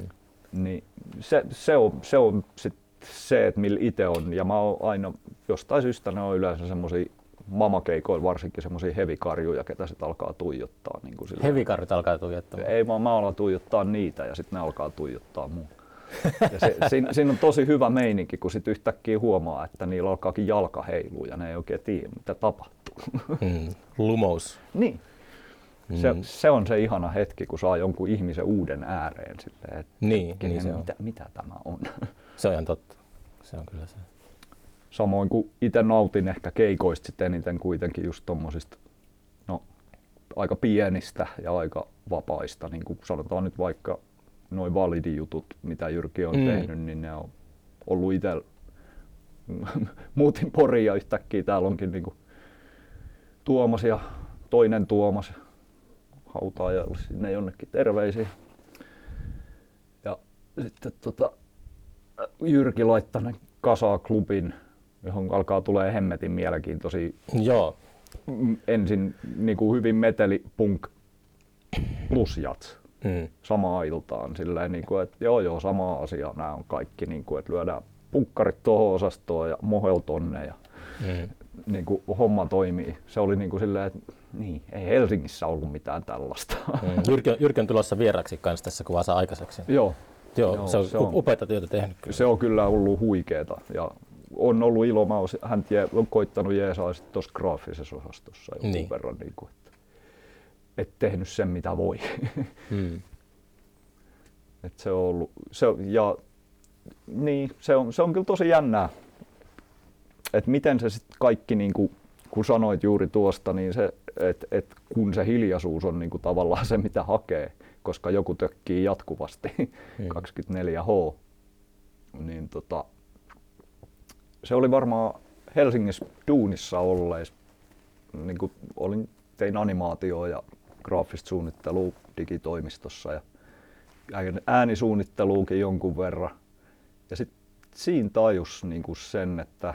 Niin se, se on, se on sit se, että millä itse on. Ja mä oon aina, jostain syystä ne on yleensä semmoisia mamakeikoilla varsinkin semmoisia hevikarjuja, ketä sitten alkaa tuijottaa. Niin kuin Hevikarjut alkaa tuijottaa? Ei vaan mä alan tuijottaa niitä ja sitten ne alkaa tuijottaa mua. Ja se, siinä, siinä, on tosi hyvä meininki, kun sitten yhtäkkiä huomaa, että niillä alkaakin jalka heilua ja ne ei oikein tiedä, mitä tapahtuu. Mm, lumous. niin. Mm. Se, se, on se ihana hetki, kun saa jonkun ihmisen uuden ääreen. Silleen, että niin, niin se mitä, on. mitä tämä on. Se on ihan totta. Se on kyllä se. Samoin kuin itse nautin ehkä keikoista sitten eniten kuitenkin just tommosista, no aika pienistä ja aika vapaista, niin kuin sanotaan nyt vaikka noin validijutut, mitä Jyrki on mm. tehnyt, niin ne on ollut itse, muutin Poriin ja yhtäkkiä täällä onkin niin kuin Tuomas ja toinen Tuomas hautaajalle sinne jonnekin terveisiä. Ja sitten tota, Jyrki laittanut kasaa klubin, johon alkaa tulee hemmetin mielenkiintoisia. Joo. Ensin niin kuin hyvin meteli punk plus jats mm. samaan iltaan. Silleen, niin kuin, että joo joo, sama asia nämä on kaikki, niin kuin, että lyödään punkkarit tuohon osastoon ja mohel tonne ja mm. niin kuin, homma toimii. Se oli niin kuin silleen, että niin, ei Helsingissä ollut mitään tällaista. Mm. Jyrki, Jyrki on tulossa vieraksi kanssa tässä kuvassa aikaiseksi. Joo. Joo, Joo, se on, se on- upeata työtä tehnyt kyllä. Se on kyllä ollut huikeeta ja on ollut ilo, mä oon hän on koittanut jeesaa tuossa graafisessa osastossa jonkun Niin. verran, niin kuin, että et tehnyt sen mitä voi. Mm. Et se on ollut, se, ja niin, se on, se on kyllä tosi jännää, että miten se sitten kaikki, niin kuin, kun sanoit juuri tuosta, niin se, että et kun se hiljaisuus on niin kuin tavallaan se, mitä hakee, koska joku tökkii jatkuvasti Mm. 24H, niin tota, se oli varmaan Helsingissä duunissa olleis, niin kuin olin, tein animaatioa ja graafista suunnittelua digitoimistossa ja ään- äänisuunnitteluukin jonkun verran. Ja sitten siinä tajus niin kuin sen, että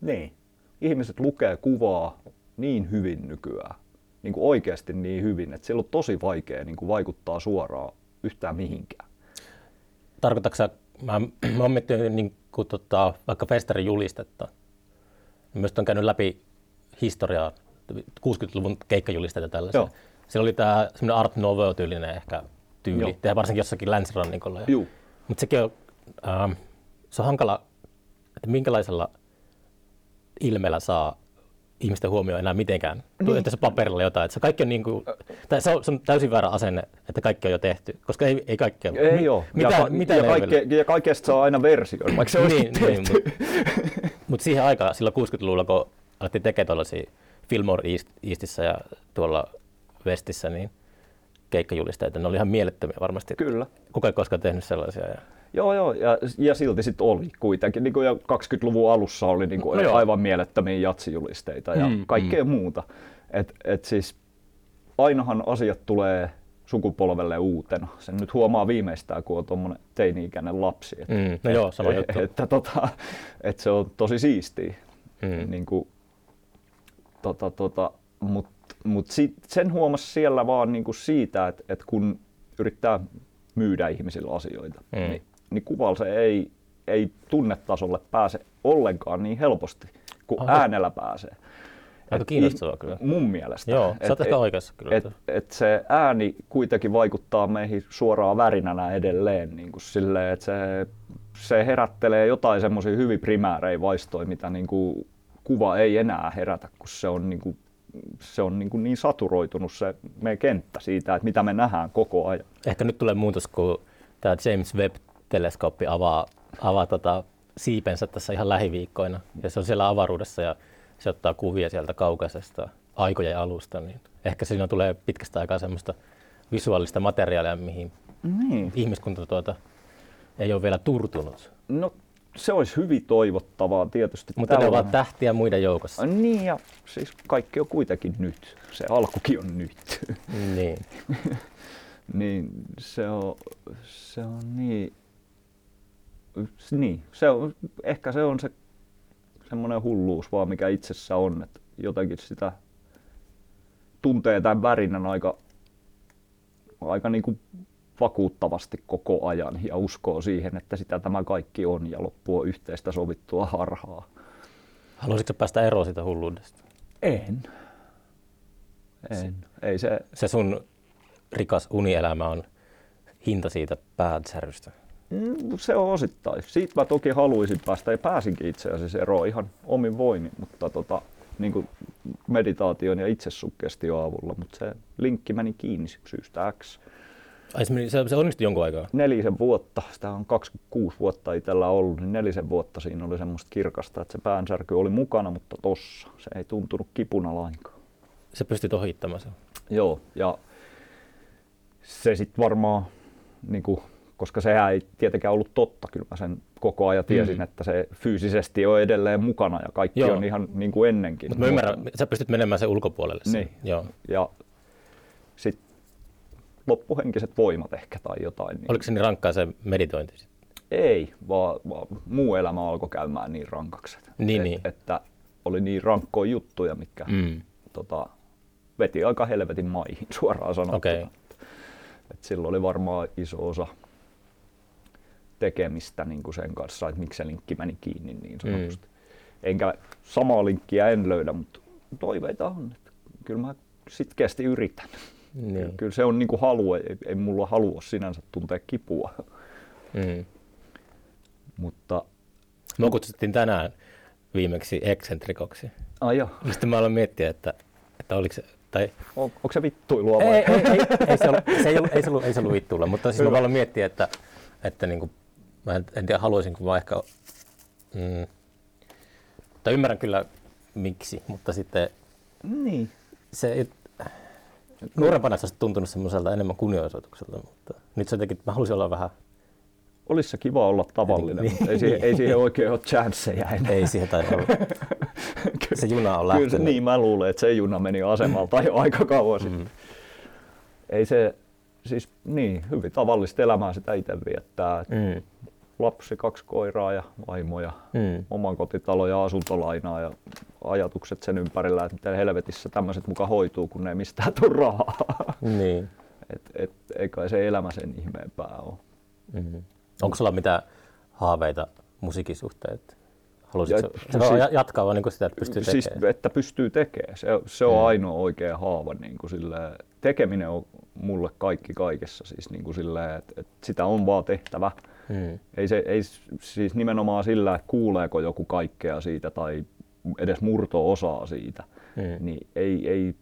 niin, ihmiset lukee kuvaa niin hyvin nykyään, niin kuin oikeasti niin hyvin, että sillä on tosi vaikea niin kuin vaikuttaa suoraan yhtään mihinkään. Tarkoitatko mä, mä oon miettinyt niin kuin, tota, vaikka festarin julistetta. Myös on käynyt läpi historiaa, 60-luvun keikkajulisteita tällaisia. Joo. Siellä oli tämä semmoinen Art Nouveau-tyylinen ehkä tyyli, Joo. tehdään varsinkin jossakin länsirannikolla. Mutta sekin on, ähm, se on hankala, että minkälaisella ilmeellä saa ihmisten huomioon enää mitenkään. Niin. Se paperilla jotain, että se kaikki on niin kuin, tai se on, se on täysin väärä asenne, että kaikki on jo tehty, koska ei, ei kaikki ole. Ei Mi- ole. Mitä, ja, mitä ja, kaikke, ja kaikesta saa aina versio, vaikka se olisi niin, niin, mutta mut siihen aikaan, silloin 60-luvulla, kun alettiin tekemään tuollaisia Fillmore East, Eastissä ja tuolla Westissä, niin keikkajulisteita, ne oli ihan mielettömiä varmasti. Kyllä. Kuka ei koskaan tehnyt sellaisia. Ja... Joo, joo, ja, ja silti sitten oli kuitenkin. Niin kuin ja 20-luvun alussa oli niin kuin No joo. aivan mielettömiä jatsijulisteita ja Mm, kaikkea muuta. Et, et siis ainahan asiat tulee sukupolvelle uutena. Sen nyt huomaa viimeistään, kun on tuommoinen teini-ikäinen lapsi. Et, Mm, no joo, sama juttu. Että, tota, et se on tosi siistiä. Mm. Niin kuin, tota, tota, Mutta mut sit, sen huomasi siellä vaan niin kuin siitä, että et kun yrittää myydä ihmisille asioita, Mm. niin, niin kuvalla se ei, ei tunnetasolle pääse ollenkaan niin helposti kuin Aha. äänellä pääsee. Aika Et kiinnostavaa kyllä. Mun mielestä. Joo, sä oot ehkä oikeassa kyllä. Et, et se ääni kuitenkin vaikuttaa meihin suoraan värinänä edelleen, niin kuin silleen, että se, se herättelee jotain semmoisia hyvin primäärejä vaistoja, mitä niin kuin kuva ei enää herätä, kun se on niin, kuin, se on niin, kuin niin saturoitunut se meidän kenttä siitä, että mitä me nähdään koko ajan. Ehkä nyt tulee muutos, kun tämä James Webb-teleskooppi avaa, avaa tota siipensä tässä ihan lähiviikkoina. Ja se on siellä avaruudessa ja se ottaa kuvia sieltä kaukaisesta aikojen alusta. Niin ehkä siinä tulee pitkästä aikaa semmoista visuaalista materiaalia, mihin Niin. ihmiskunta tuota, ei ole vielä turtunut. No se olisi hyvin toivottavaa tietysti. Mutta ne tällainen- ovat tähtiä muiden joukossa. Niin ja siis kaikki on kuitenkin nyt. Se alkukin on nyt. Niin. niin se on, se on niin, niin se on, ehkä se on se semmoinen hulluus vaan mikä itsessä on, että jotenkin sitä tuntee tämän värinän aika, aika niin kuin vakuuttavasti koko ajan ja uskoo siihen, että sitä tämä kaikki on ja loppu on yhteistä sovittua harhaa. Haluaisitko päästä eroon siitä hulluudesta? En. En. Ei se, Se sun rikas unielämä on hinta siitä päänsärystä. Mm, Se on osittain. Siitä mä toki haluaisin päästä ja pääsinkin itse asiassa eroon ihan omin voimin, mutta tota, niin kuin meditaation ja itsesukgestion avulla, mutta se linkki meni kiinni syystä X. Ai se, meni- se, se onnistui jonkun aikaa. Nelisen vuotta, sitä on 26 vuotta itsellä ollut, niin nelisen vuotta siinä oli semmoista kirkasta, että se päänsärky oli mukana, mutta tossa se ei tuntunut kipuna lainkaan. Se pystyt ohittamaan sen. Joo, ja se sitten varmaan, niin kuin, koska sehän ei tietenkään ollut totta, kyllä mä sen koko ajan tiesin, Mm. että se fyysisesti on edelleen mukana ja kaikki Joo. On ihan niin kuin ennenkin. Mutta mä ymmärrän, sä pystyt menemään sen ulkopuolelle. sen. Niin. Joo. Ja sitten loppuhenkiset voimat ehkä tai jotain. Niin Oliko se niin rankkaa se meditointi? Ei, vaan, vaan muu elämä alkoi käymään niin rankaksi. Niin, et, niin. Että oli niin rankkoja juttuja, mitkä Mm. tota, veti aika helvetin maihin suoraan sanottuna. Okei. Et silloin oli varmaan iso osa tekemistä niin kuin sen kanssa, että miksi se linkki meni kiinni niin sanotusti. Mm. Enkä samaa linkkiä en löydä, mutta toiveita on. Että kyllä mä sitkeästi yritän. Niin. Kyllä se on niin kuin halu, ei, ei mulla halua sinänsä tuntea kipua, Mm. Mutta, Me kutsuttiin tänään viimeksi eksentrikoksi. ai joo, Sitten mä aloin miettiä, että, että oliko se, tai on, onko se vittuilua ei, vai? ei, ei, ei, se ollut, se ei ollut, ei se ollut, ei se ollut vittuilla, mutta siis mä aloin miettiä, että, että niin kuin, mä en, en tiedä, haluaisinko mä ehkä, mm, tai ymmärrän kyllä miksi, mutta sitten Niin. se, nuorempana se olisi tuntunut semmoiselta enemmän kunnianosoitukselta, mutta nyt se jotenkin, mä haluaisin olla vähän, Olisi se kiva olla tavallinen, Niin. mutta ei siihen, ei siihen oikein ole chanceja enää. ei siihen tai olla. Se juna on Kyllä se, lähtenyt. niin mä luulen, että se juna meni asemalta jo aika kauan sitten. Mm. Ei se, siis niin, hyvin tavallista elämää sitä itse viettää. Mm. Lapsi, kaksi koiraa ja vaimo ja Mm. oman kotitalo ja asuntolainaa ja ajatukset sen ympärillä, että miten helvetissä tämmöiset muka hoituu, kun ei mistään tule rahaa. Niin. Et, et, ei kai se elämä sen ihmeempää ole. Mm. Onko sulla mitään haaveita musiikin suhteen? Haluaisitko Ja- se, se siis- siis, jatkaa vaan niin sitä, että pystyy siis, tekemään? että pystyy tekemään. Se, se on Mm. ainoa oikea haava. Niin kuin silleen, tekeminen on mulle kaikki kaikessa. Siis niin kuin silleen, että, että sitä on vaan tehtävä. Mm. Ei, se, ei siis nimenomaan sillä, että kuuleeko joku kaikkea siitä tai edes murto-osaa siitä. Mm. Niin ei, ei,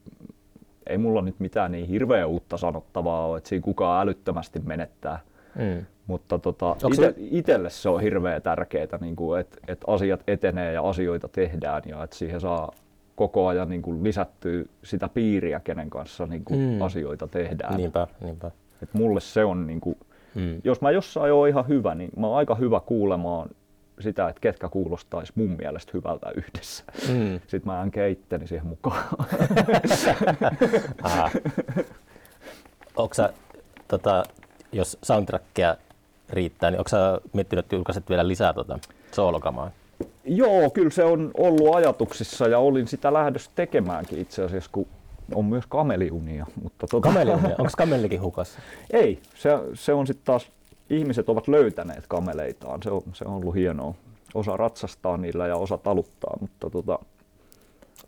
ei mulla nyt mitään niin hirveä uutta sanottavaa ole, että siinä kukaan älyttömästi menettää. Mm. Mutta tota, ite, se- itselle se on hirveän tärkeää, niin kuin, että, että asiat etenee ja asioita tehdään ja että siihen saa koko ajan niin kuin lisättyä sitä piiriä, kenen kanssa niin kuin Mm. asioita tehdään. Niinpä, niinpä. Et mulle se on, niin kuin, Mm. jos mä jossain oon ihan hyvä, niin mä oon aika hyvä kuulemaan sitä, että ketkä kuulostais mun mielestä hyvältä yhdessä. Mm. Sitten mä en keitteni siihen mukaan. Onko sä, tota, jos soundtrackia riittää, niin onko sä miettinyt, että julkaiset vielä lisää tota soolokamaa? Joo, kyllä se on ollut ajatuksissa ja olin sitä lähdössä tekemäänkin itse asiassa, kun on myös kameliunia. Mutta tota, Kameliunia, onko kamellikin hukassa? Ei, se, se on sitten taas, ihmiset ovat löytäneet kameleitaan, se on, se on ollut hienoa. Osa ratsastaa niillä ja osa taluttaa, mutta tota,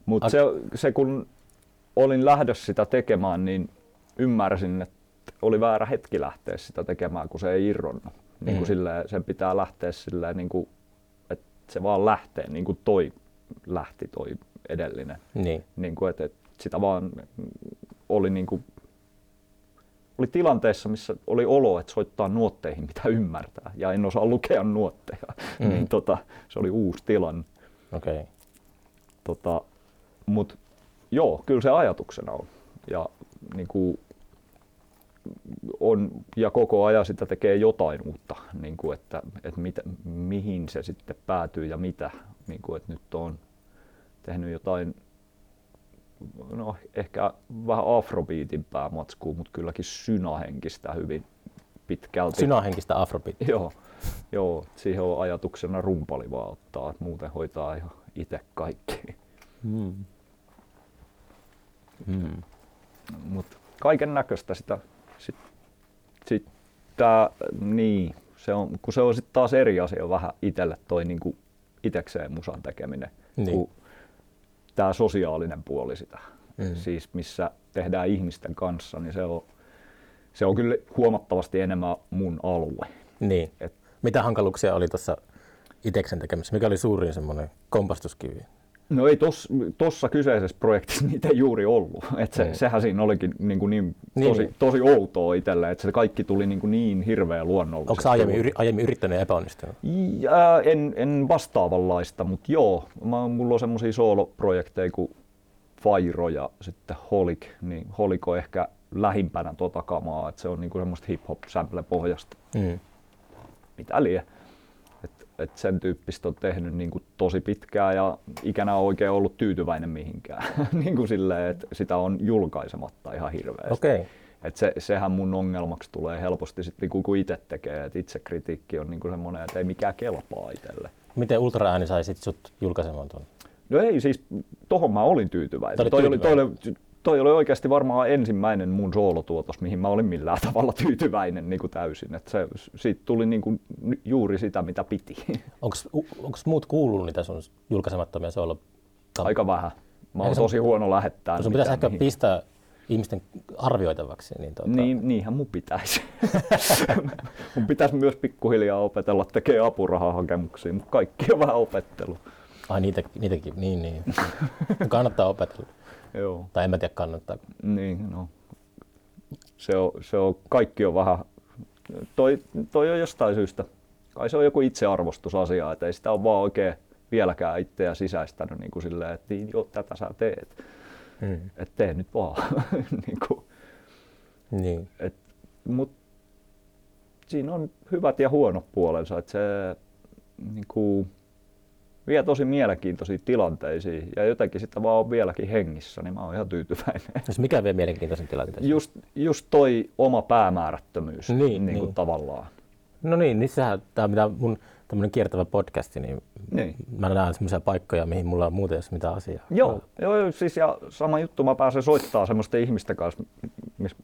mut Ak- se, se kun olin lähdössä sitä tekemään, niin ymmärsin, että oli väärä hetki lähteä sitä tekemään, kun se ei irronnut. Niin kuin Mm. silleen, sen pitää lähteä silleen, niin kuin, että se vaan lähtee, niin kuin toi lähti toi edellinen Niin. niin kuin, että, että sitä vaan oli niin kuin, oli tilanteessa, missä oli olo, että soittaa nuotteihin, mitä ymmärtää, ja en osaa lukea nuotteja, Mm. niin tota, se oli uusi tilanne. Okay. Tota, Mutta joo, kyllä se ajatuksena on. Ja, niin kuin, on, ja koko ajan sitä tekee jotain uutta, niin kuin, että, että mitä, mihin se sitten päätyy ja mitä. Niin kuin, että nyt on tehnyt jotain, no ehkä vähän afrobeatimpää matskua, mutta kylläkin synahenkistä hyvin pitkälti. Synahenkistä afrobeat. Joo, joo, siihen on ajatuksena rumpali vaan ottaa, että muuten hoitaa ihan itse kaikki. Mm. Mm. Mutta kaiken näköistä sitä, sit, sit tää, niin, se on, kun se on sitten taas eri asia vähän itselle toi niinku itekseen musan tekeminen, Niin. kuin tämä sosiaalinen puoli sitä. Mm. Siis missä tehdään ihmisten kanssa, niin se on, se on kyllä huomattavasti enemmän mun alue. Niin. Et, Mitä hankaluuksia oli tuossa iteksen tekemisessä? Mikä oli suurin semmoinen kompastuskivi? No ei tuossa kyseisessä projektissa niitä ei juuri ollut. Et se, Mm. Sehän siinä olikin niin, kuin niin, Niin, tosi, niin. tosi outoa itselle, että se kaikki tuli niin, kuin niin hirveän luonnollisesti. Onko aiemmin, yri, aiemmin yrittänyt ja epäonnistunut? Ja, en, en vastaavanlaista, mutta joo. Mä, mulla on semmoisia sooloprojekteja kuin Fairo ja sitten Holik. Niin Holik on ehkä lähimpänä tota kamaa, että se on niinku semmoista hip-hop sample pohjasta. Mm. Mitä lie. Et, et sen tyyppistä on tehnyt niinku tosi pitkään ja ikänä on oikein ollut tyytyväinen mihinkään. niinku silleen, että sitä on julkaisematta ihan hirveästi. Okay. Et se, sehän mun ongelmaksi tulee helposti sitten, niinku kun itse tekee. Et itse kritiikki on niinku semmoinen, että ei mikään kelpaa itselle. Miten ultraääni sai sit sut julkaisemaan tuon? No ei, siis tohon mä olin tyytyväinen. Toi, oli, toi, tyytyväinen? oli, toi oli oikeasti varmaan ensimmäinen mun soolotuotos, mihin mä olin millään tavalla tyytyväinen niin kuin täysin. Et se, siitä tuli niin kuin juuri sitä, mitä piti. Onko muut kuullut niitä sun julkaisemattomia soolo? Aika vähän. Mä oon sun- tosi huono lähettää. Sun pitäisi ehkä mihin. pistää ihmisten arvioitavaksi. Niin, tuota... niin niinhän mun pitäisi. mun pitäisi myös pikkuhiljaa opetella tekee apurahahakemuksia, mutta kaikki on vähän opettelu. Ai niitä, niitäkin, niin niin. kannattaa opetella. Joo. Tai en mä tiedä kannattaa. Niin, no. Se on, se on, kaikki on vähän, toi, toi on jostain syystä, kai se on joku itsearvostusasia, että ei sitä ole vaan oikein vieläkään itseä sisäistänyt niin kuin silleen, että niin, joo, tätä sä teet. Hmm. Että tee nyt vaan. niin kuin, niin. Et, mut, siinä on hyvät ja huonot puolensa, että se niin kuin, vie tosi mielenkiintoisia tilanteisiin ja jotenkin sitä vaan on vieläkin hengissä, niin mä oon ihan tyytyväinen. Siis mikä vie mielenkiintoisen tilanteeseen? Just, just toi oma päämäärättömyys niin, niin, niin. Kuin tavallaan. No niin, niin sehän, tämä mitä mun tämmöinen kiertävä podcasti, niin, niin. mä näen semmoisia paikkoja, mihin mulla on muuten jos mitään asiaa. Joo, joo, siis ja sama juttu, mä pääsen soittaa semmoisten ihmisten kanssa, missä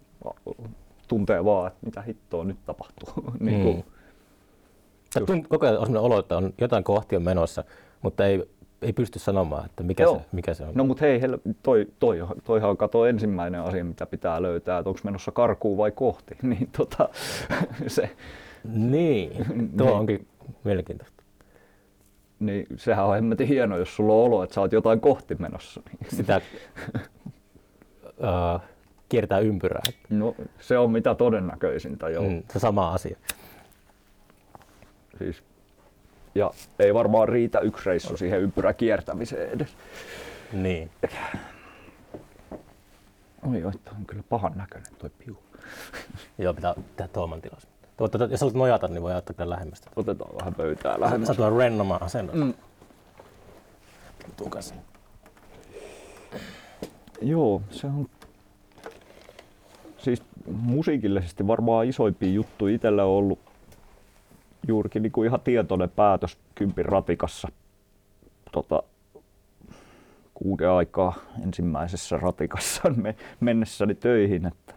tuntee vaan, että mitä hittoa nyt tapahtuu. niin kuin, mm. koko ajan on sellainen olo, että on jotain kohti on menossa, mutta ei, ei pysty sanomaan, että mikä, se, mikä se on. No mutta hei, toi, toi, toihan on kato ensimmäinen asia, mitä pitää löytää, että onko menossa karkuun vai kohti. niin tota, se, niin, tuo niin. onkin mielenkiintoista. Niin sehän on hemmetin hieno, jos sulla on olo, että sä oot jotain kohti menossa. Sitä uh, kiertää ympyrää. No se on mitä todennäköisintä, joo. Mm, se sama asia. Siis, ja ei varmaan riitä yksi reissu siihen ympyrä kiertämiseen edes. Niin. Oi, oi, on kyllä pahan näköinen toi piu. Joo, pitää tehdä Tuoman tilas. Tuota, jos haluat nojata, niin voi ottaa kyllä lähemmästä. Otetaan vähän pöytää lähemmästä. Sä tulee rennomaan asennossa. Mm. Tukas. Joo, se on siis musiikillisesti varmaan isoimpia juttu itsellä on ollut juurikin niin kuin ihan tietoinen päätös kympin ratikassa tota, kuuden aikaa ensimmäisessä ratikassa mennessäni töihin, että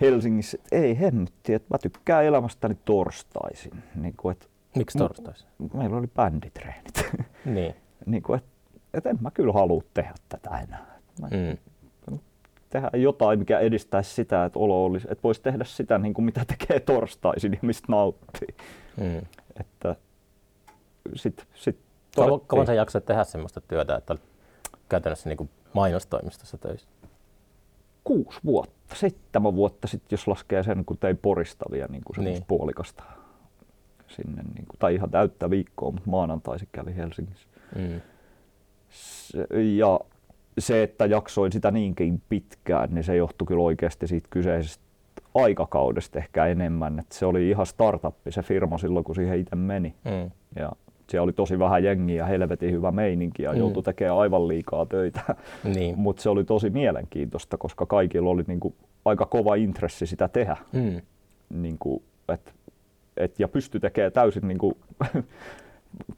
Helsingissä, että ei hemmetti, että mä tykkään elämästäni torstaisin. Niin kuin, että Miksi torstaisin? Meillä oli bänditreenit. Niin. niin kuin, että, että en mä kyllä halua tehdä tätä enää. Mä, mm. Tehdä jotain, mikä edistäisi sitä, että olo olisi, että voisi tehdä sitä, niin kuin mitä tekee torstaisin ja mistä nauttii. Mm. Että sit, sit Kauan, kauan sä jaksat tehdä sellaista työtä, että olet käytännössä niin kuin mainostoimistossa töissä? kuusi vuotta, seitsemän vuotta sitten, jos laskee sen, kun tein poristavia niin kuin niin. puolikasta sinne, niin kuin, tai ihan täyttä viikkoa, mutta maanantaisin kävi Helsingissä. Mm. Se, ja se, että jaksoin sitä niinkin pitkään, niin se johtui kyllä oikeasti siitä kyseisestä aikakaudesta ehkä enemmän. Että se oli ihan startuppi se firma silloin, kun siihen itse meni. Mm. Ja siellä oli tosi vähän jengiä ja helvetin hyvä meininki ja mm. joutui tekemään aivan liikaa töitä. Niin. Mutta se oli tosi mielenkiintoista, koska kaikilla oli niinku aika kova intressi sitä tehdä. Mm. Niinku, et, et, ja pystyi tekemään täysin niinku,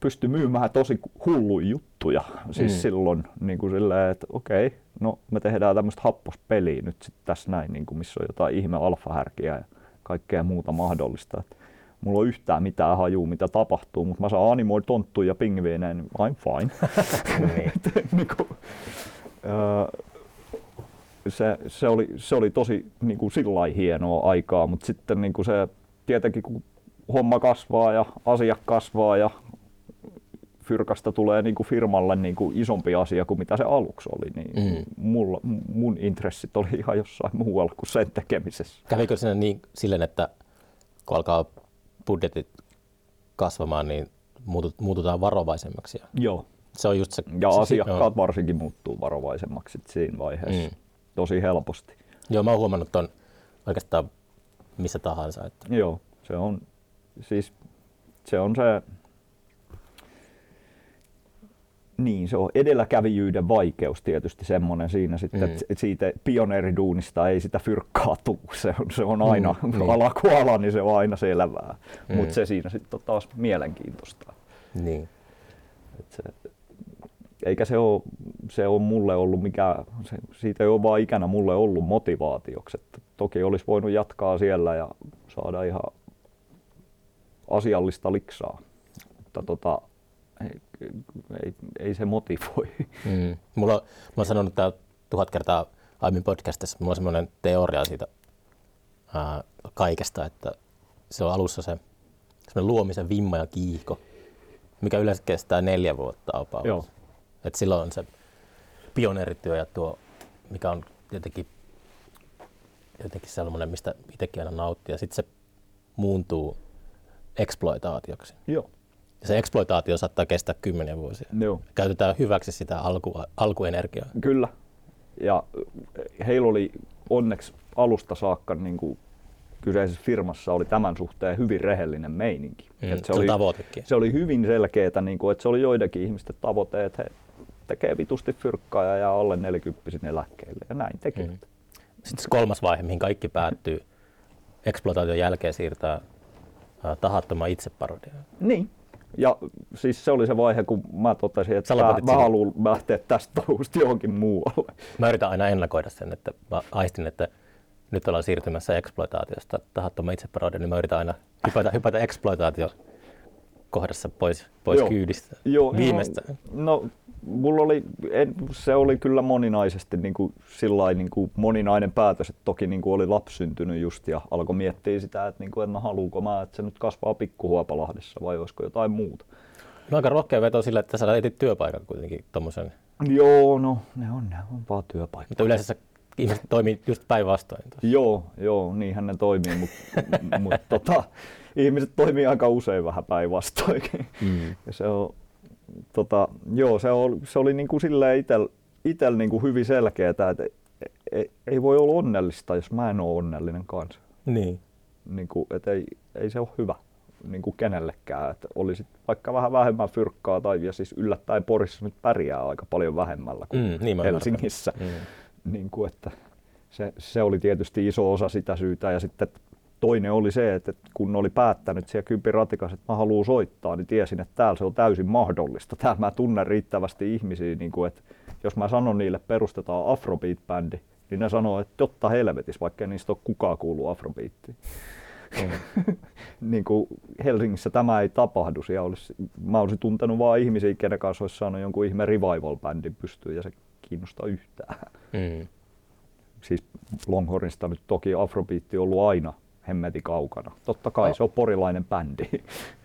pysty myymään tosi hulluja juttuja. Siis mm. silloin niin kuin silleen, että okei, no me tehdään tämmöistä happospeliä nyt sit tässä näin, niin kuin missä on jotain ihme alfahärkiä ja kaikkea muuta mahdollista. Et mulla on yhtään mitään hajua, mitä tapahtuu, mutta mä saan animoida tonttuja ja pingviinejä, niin I'm fine. niin. niin kuin, se, se, oli, se oli tosi niin kuin sillä hienoa aikaa, mutta sitten niin kuin se, tietenkin kun homma kasvaa ja asiat kasvaa ja fyrkasta tulee niin kuin firmalle niin kuin isompi asia kuin mitä se aluksi oli, niin mm. mulla, mun intressit oli ihan jossain muualla kuin sen tekemisessä. Kävikö sinne niin silleen, että kun alkaa budjetit kasvamaan, niin muututaan varovaisemmaksi. Joo. Se on just se, ja se, asiakkaat no. varsinkin muuttuu varovaisemmaksi siinä vaiheessa mm. tosi helposti. Joo, mä oon huomannut ton oikeastaan missä tahansa. Että... Joo, se on siis se on se niin, se on edelläkävijyyden vaikeus tietysti semmoinen siinä sitten, mm. että siitä pioneeriduunista ei sitä fyrkkaa tuu. Se on, se on aina, mm, niin. ala kuin ala, niin se on aina selvää. Mm. Mutta se siinä sitten on taas mielenkiintoista. Niin. Et se, eikä se ole, se on mulle ollut mikä, se, siitä ei ole vaan ikänä mulle ollut motivaatioksi. Et toki olisi voinut jatkaa siellä ja saada ihan asiallista liksaa. Mutta tota, ei, ei, se motivoi. Mm. Mulla, mä oon sanonut tää tuhat kertaa aiemmin podcastissa, mulla on semmoinen teoria siitä ää, kaikesta, että se on alussa se semmoinen luomisen vimma ja kiihko, mikä yleensä kestää neljä vuotta about. Joo. Et silloin on se pioneerityö ja tuo, mikä on jotenkin, jotenkin sellainen, mistä itsekin aina nauttii. Ja sitten se muuntuu exploitaatioksi. Joo. Ja se exploitaatio saattaa kestää kymmeniä vuosia. Joo. Käytetään hyväksi sitä alku, alkuenergiaa. Kyllä. Ja heillä oli onneksi alusta saakka niin kuin kyseisessä firmassa oli tämän suhteen hyvin rehellinen meininki. Mm, Et se on tavoitekin. Se oli hyvin selkeää, niin kuin, että se oli joidenkin ihmisten tavoite, että he tekee vitusti fyrkkaa ja jää alle 40 eläkkeelle ja näin tekivät. Mm. Sitten se kolmas vaihe, mihin kaikki päättyy, eksploitaation jälkeen siirtää tahattoman itseparodiaan. Niin. Ja siis se oli se vaihe, kun mä totesin, että mä, mä haluan lähteä tästä touhusta johonkin muualle. Mä yritän aina ennakoida sen, että mä aistin, että nyt ollaan siirtymässä eksploitaatiosta tahattoman itseparodiaan, niin mä yritän aina hypätä, hypätä eksploitaatio kohdassa pois, pois Joo. kyydistä Joo, viimeistään. No, no mulla oli, en, se oli kyllä moninaisesti niin kuin, sillain, niin kuin moninainen päätös, että toki niin kuin oli lapsi syntynyt just ja alkoi miettiä sitä, että, niin kuin, että no, haluuko mä, että se nyt kasvaa pikkuhuopalahdessa vai olisiko jotain muuta. No, aika rohkea veto sille, että sä etit työpaikan kuitenkin tommosen. Joo, no ne on, ne on vaan työpaikka. Mutta yleensä ihmiset toimii just päinvastoin. Joo, joo, niinhän ne toimii, mutta mut, tota, ihmiset toimii aika usein vähän päinvastoin. Mm. Ja se on, tota, joo, se, on, se oli niinku silleen itel, itel niinku hyvin selkeää, että ei, ei voi olla onnellista, jos mä en ole onnellinen kanssa. Niin. Niinku, et ei, ei se ole hyvä niinku kenellekään. Et olisit vaikka vähän vähemmän fyrkkaa tai ja siis yllättäen Porissa nyt pärjää aika paljon vähemmällä kuin Mm, niin Helsingissä. Mm. Niin kuin, että se, se oli tietysti iso osa sitä syytä. Ja sitten toinen oli se, että kun oli päättänyt siellä kympin ratikassa, että mä haluan soittaa, niin tiesin, että täällä se on täysin mahdollista. Täällä mä tunnen riittävästi ihmisiä, niin kuin, että jos mä sanon niille perustetaan Afrobeat-bändi, niin ne sanoo, että totta helvetis, vaikka niistä ole kukaan kuullut Afrobeattiin. Mm. niin kuin Helsingissä tämä ei tapahdu. Siellä olisi, mä olisin tuntenut vaan ihmisiä, kenen kanssa olisi saanut jonkun ihme revival-bändin pystyyn ja se kiinnostaa yhtään Mm. siis Longhornista nyt toki Afrobeatti on ollut aina hemmeti kaukana. Totta kai Oh. se on porilainen bändi.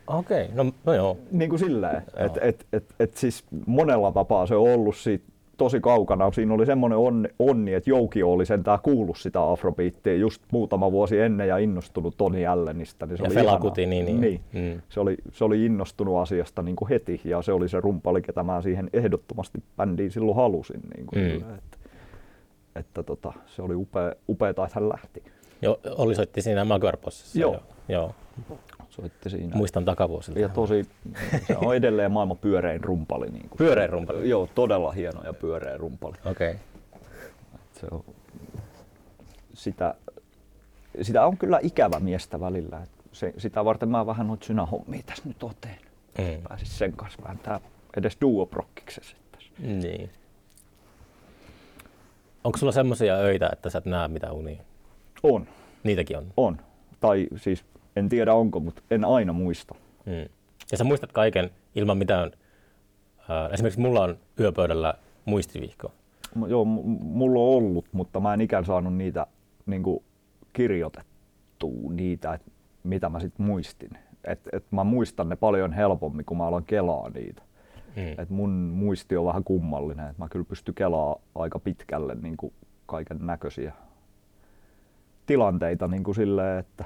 Okei, no, no joo. niin kuin silleen, että et, et, et siis monella tapaa se on ollut siitä tosi kaukana. Siinä oli semmoinen onni, onni että Joukio oli sentään kuullut sitä Afrobeattia just muutama vuosi ennen ja innostunut Toni Allenista. Niin se Ja oli Fela ihanaa. Kuti, niin, niin. niin. Mm. Se, oli, se oli innostunut asiasta niin kuin heti ja se oli se rumpali, ketä mä siihen ehdottomasti bändiin silloin halusin. Niin kuin Mm. että, että tota, se oli upea, upeeta, että hän lähti. Jo, Olli soitti siinä Magorpossissa. Joo. jo. joo. soitti siinä. Muistan takavuosilta. Ja tosi, se on edelleen maailman pyörein rumpali. Niin kuin. Pyöreä rumpali? Joo, todella hieno ja pyöreä rumpali. Okei. Okay. Se on, sitä, sitä on kyllä ikävä miestä välillä. Se, sitä varten mä vähän noita synähommia tässä nyt oon tehnyt. Mm. Pääsis sen kanssa vääntää edes duoprokkiksessa. Niin. Onko sulla semmoisia öitä, että sä et näe mitä unia? On, Niitäkin on. on. Tai siis en tiedä onko, mutta en aina muista. Mm. Ja sä muistat kaiken ilman mitään. Äh, esimerkiksi mulla on yöpöydällä muistivihko. M- Joo, m- mulla on ollut, mutta mä en ikään saanut niitä niin kuin kirjoitettua, niitä, että mitä mä sitten muistin. Et, et mä muistan ne paljon helpommin, kun mä alan kelaa niitä. Mm. Et mun muisti on vähän kummallinen, että mä kyllä pystyn kelaa aika pitkälle niin kuin kaiken näköisiä tilanteita niin kuin silleen, että,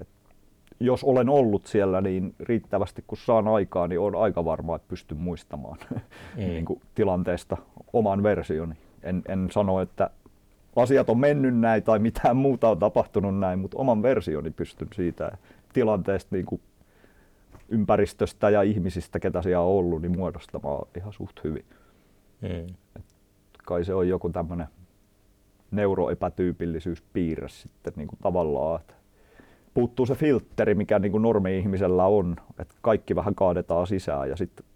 että jos olen ollut siellä niin riittävästi kun saan aikaa, niin on aika varma, että pystyn muistamaan Mm. niin kuin tilanteesta oman versioni. En, en sano, että asiat on mennyt näin tai mitään muuta on tapahtunut näin, mutta oman versioni pystyn siitä tilanteesta niin kuin ympäristöstä ja ihmisistä, ketä siellä on ollut, niin muodostamaan ihan suht hyvin. Mm. Kai se on joku tämmöinen neuroepätyypillisyyspiirre sitten niin kuin tavallaan, että puuttuu se filtteri, mikä niin kuin normi-ihmisellä on, että kaikki vähän kaadetaan sisään ja sitten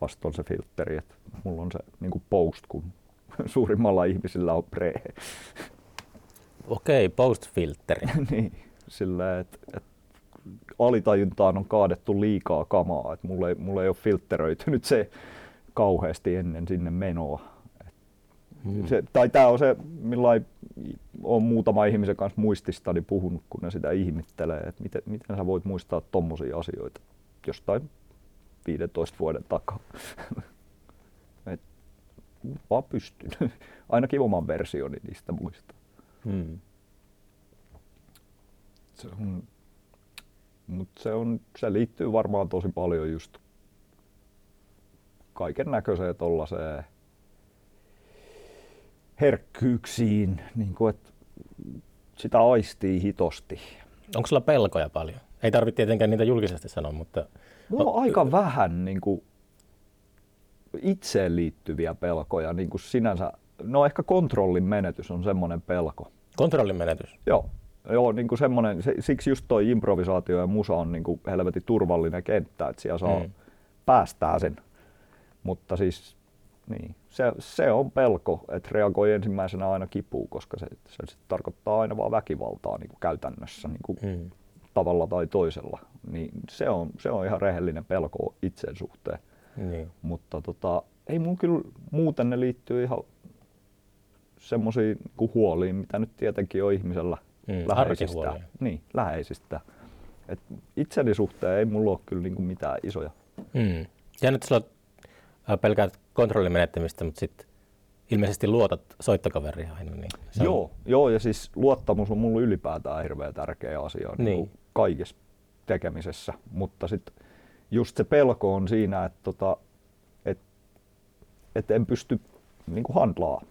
vasta on se filtteri, että mulla on se niin kuin post, kun suurimmalla ihmisillä on pre. Okei, post-filteri. niin, sillä että, että alitajuntaan on kaadettu liikaa kamaa, että mulla ei, mulla ei ole filtteröitynyt se kauheasti ennen sinne menoa. Mm. Se, tai tämä on se, millain olen muutama ihmisen kanssa muististani puhunut, kun ne sitä ihmettelee, että miten, miten sä voit muistaa tommosia asioita jostain 15 vuoden takaa. Et, vaan pystyn. Ainakin oman versioni niistä muistaa. Mm. Se on, mut se, on, se liittyy varmaan tosi paljon just kaiken näköiseen tollaiseen herkkyyksiin, niin kuin, että sitä aistii hitosti. Onko sulla pelkoja paljon? Ei tarvitse tietenkään niitä julkisesti sanoa, mutta... Mulla on aika vähän niin kuin, itseen liittyviä pelkoja niin kuin sinänsä. No ehkä kontrollin menetys on semmoinen pelko. Kontrollin menetys? Joo. Joo, niin kuin semmoinen, siksi just toi improvisaatio ja musa on niin kuin helvetin turvallinen kenttä, että siellä saa hmm. päästää sen. Mutta siis niin. Se, se on pelko, että reagoi ensimmäisenä aina kipuun, koska se, se sit tarkoittaa aina vaan väkivaltaa niin kuin käytännössä niin kuin mm. tavalla tai toisella. Niin se, on, se on ihan rehellinen pelko itsen suhteen. Niin. Mutta tota, ei mun kyllä muuten ne liittyy ihan semmoisiin niin huoliin, mitä nyt tietenkin on ihmisellä mm, läheisistä. Niin, läheisistä. Et itseni suhteen ei mulla ole kyllä niin kuin mitään isoja. Mm. Ja nyt sulla pelkäät kontrollin menettämistä, mutta sitten ilmeisesti luotat soittokaveriin aina. Niin se joo, on... joo, ja siis luottamus on mulle ylipäätään hirveän tärkeä asia niin. Niin kaikessa tekemisessä, mutta sitten just se pelko on siinä, että tota, et, et en pysty niin kuin handlaa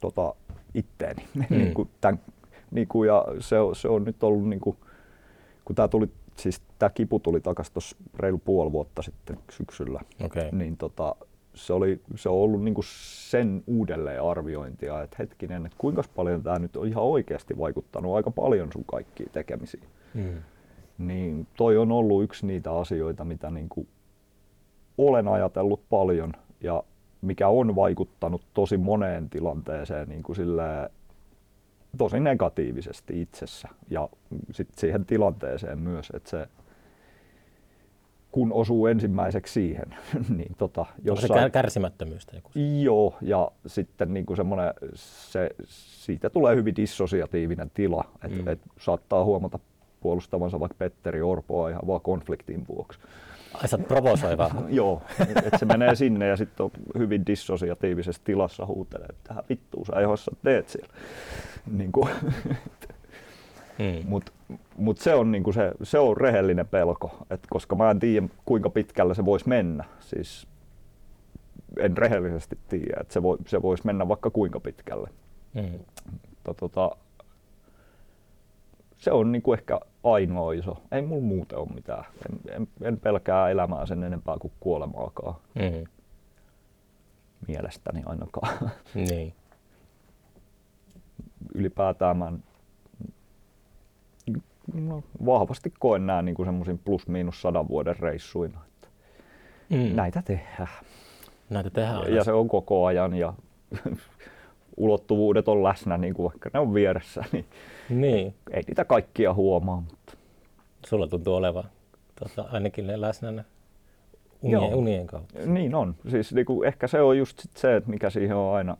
tota itteeni. Mm. niin kuin tämän, niin kuin, ja se, se on nyt ollut, niin kuin, kun tämä tuli siis tämä kipu tuli takaisin tuossa reilu puoli vuotta sitten syksyllä, okay. niin tota, se, oli, se on ollut niin kuin sen uudelleen arviointia, että hetkinen, että kuinka paljon tämä nyt on ihan oikeasti vaikuttanut aika paljon sun kaikkiin tekemisiin. Mm. Niin toi on ollut yksi niitä asioita, mitä niin kuin olen ajatellut paljon ja mikä on vaikuttanut tosi moneen tilanteeseen niin kuin silleen, tosi negatiivisesti itsessä ja sitten siihen tilanteeseen myös, että se kun osuu ensimmäiseksi siihen. niin tota, jossain... se kärsimättömyystä joku? Joo, ja sitten niin kuin semmoinen, se, siitä tulee hyvin dissosiatiivinen tila, että mm. et saattaa huomata puolustavansa vaikka Petteri Orpoa ihan vaan konfliktin vuoksi. Ai sä provosoiva. Joo, että se menee sinne ja sitten on hyvin dissosiatiivisessa tilassa huutelee, että tähän vittuun sä johon teet siellä. Niin kuin, hmm. Mutta mut se, on niinku se, se on rehellinen pelko, et koska mä en tiedä kuinka pitkälle se voisi mennä. Siis en rehellisesti tiedä, että se, voi, se voisi mennä vaikka kuinka pitkälle. Hmm. Mutta tota, se on niinku ehkä ainoa iso. Ei mulla muuten ole mitään. En, en, en pelkää elämää sen enempää kuin kuolemaakaan. Mm. Mielestäni ainakaan. Niin. Ylipäätään mä no, vahvasti koen nämä niin semmoisin plus-miinus sadan vuoden reissuina. Että mm. Näitä tehdään. Näitä tehdään. Ja, ja se on koko ajan ja ulottuvuudet on läsnä, niin kuin vaikka ne on vieressä, niin, niin. ei niitä kaikkia huomaa. Mutta... Sulla tuntuu olevan tota, ainakin ne läsnä ne unien, unien kautta. Niin on. Siis niin kuin, ehkä se on just sit se, että mikä siihen on aina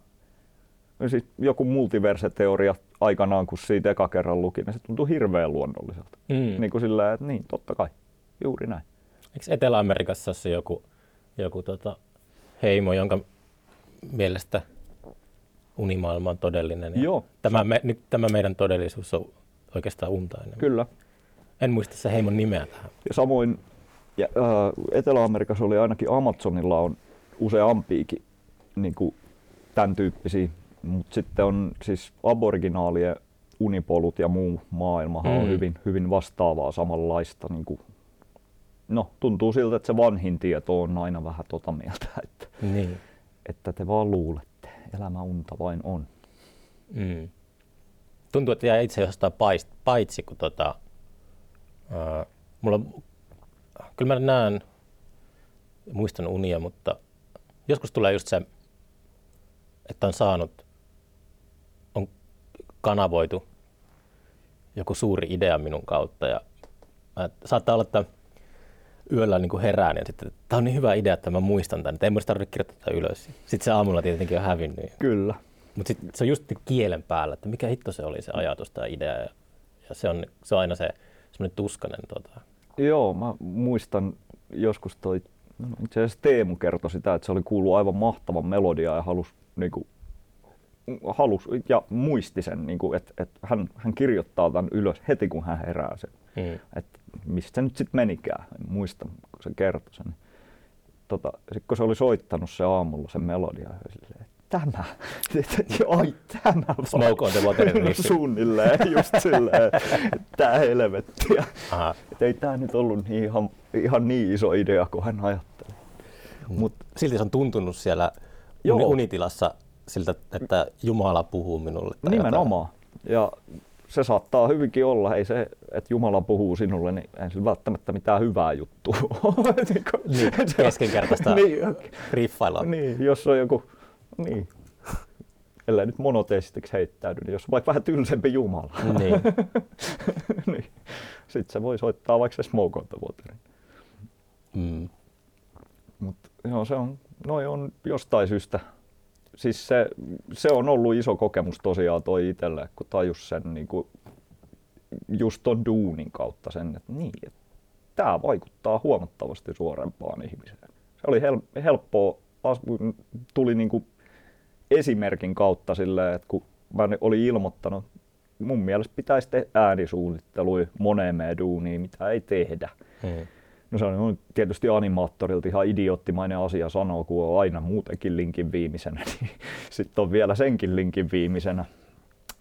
siis joku multiverse-teoria aikanaan, kun siitä eka kerran luki, niin se tuntui hirveän luonnolliselta. Mm. Niin kuin sillä, että niin, totta kai, juuri näin. Eikö Etelä-Amerikassa se joku, joku tota heimo, jonka mielestä unimaailma on todellinen? Joo. Tämä, me, nyt tämä meidän todellisuus on oikeastaan untainen. Kyllä. En muista se heimon nimeä tähän. Ja samoin ja, äh, Etelä-Amerikassa oli ainakin Amazonilla on useampiikin niin kuin tämän tyyppisiä mutta sitten on siis aboriginaalien unipolut ja muu maailma mm. on hyvin, hyvin vastaavaa samanlaista. Niin kuin, no, tuntuu siltä, että se vanhin tieto on aina vähän tota mieltä, että, niin. että te vaan luulette. Elämä unta vain on. Mm. Tuntuu, että jää itse jostain paitsi, kun tota, äh, mulla, kyllä mä näen, muistan unia, mutta joskus tulee just se, että on saanut kanavoitu joku suuri idea minun kautta. Ja mä, saattaa olla, että yöllä niin kuin herään ja sitten, tämä on niin hyvä idea, että mä muistan tämän, että ei muista tarvitse kirjoittaa tätä ylös. Sitten se aamulla tietenkin on hävinnyt. Kyllä. Mutta se on just niinku kielen päällä, että mikä hitto se oli se ajatus tai idea. Ja, ja se, on, se on aina se semmoinen tuskanen. Tota. Joo, mä muistan joskus toi, no itse asiassa Teemu kertoi sitä, että se oli kuullut aivan mahtavan melodia ja halusi niinku, halus ja muisti sen, niin kuin, että, että hän, hän kirjoittaa tämän ylös heti kun hän herää sen. Mm. Että mistä se nyt sitten menikään, en muista kun se kertoi sen. Tota, sitten kun se oli soittanut se aamulla sen melodia, silleen, tämä, ai tämä Smoke on the water Suunnilleen, just silleen, tämä helvettiä. Että ei tämä nyt ollut niin ihan, ihan niin iso idea kuin hän ajatteli. Mm. Mut, Silti se on tuntunut siellä Joo. unitilassa siltä, että Jumala puhuu minulle. Tai Nimenomaan. Jotain. Ja se saattaa hyvinkin olla, ei se, että Jumala puhuu sinulle, niin ei välttämättä mitään hyvää juttua niin, niin keskenkertaista niin, riffailla. Niin, jos on joku, niin, ellei nyt monoteistiksi heittäydy, niin jos on vaikka vähän tylsempi Jumala, niin. niin. sitten se voi soittaa vaikka se Smoke on the Waterin. Mm. Mutta joo, se on, noi on jostain syystä siis se, se on ollut iso kokemus tosiaan toi itselle, kun tajus sen niin kuin, just ton duunin kautta sen, että niin, että tämä vaikuttaa huomattavasti suorempaan ihmiseen. Se oli hel, helppoa, tuli niin kuin esimerkin kautta silleen, että kun mä olin ilmoittanut, mun mielestä pitäisi tehdä äänisuunnittelua moneen duuniin, mitä ei tehdä. Hmm. No se on tietysti animaattorilta ihan idioottimainen asia sanoa, kun on aina muutenkin linkin viimeisenä, niin sitten on vielä senkin linkin viimeisenä.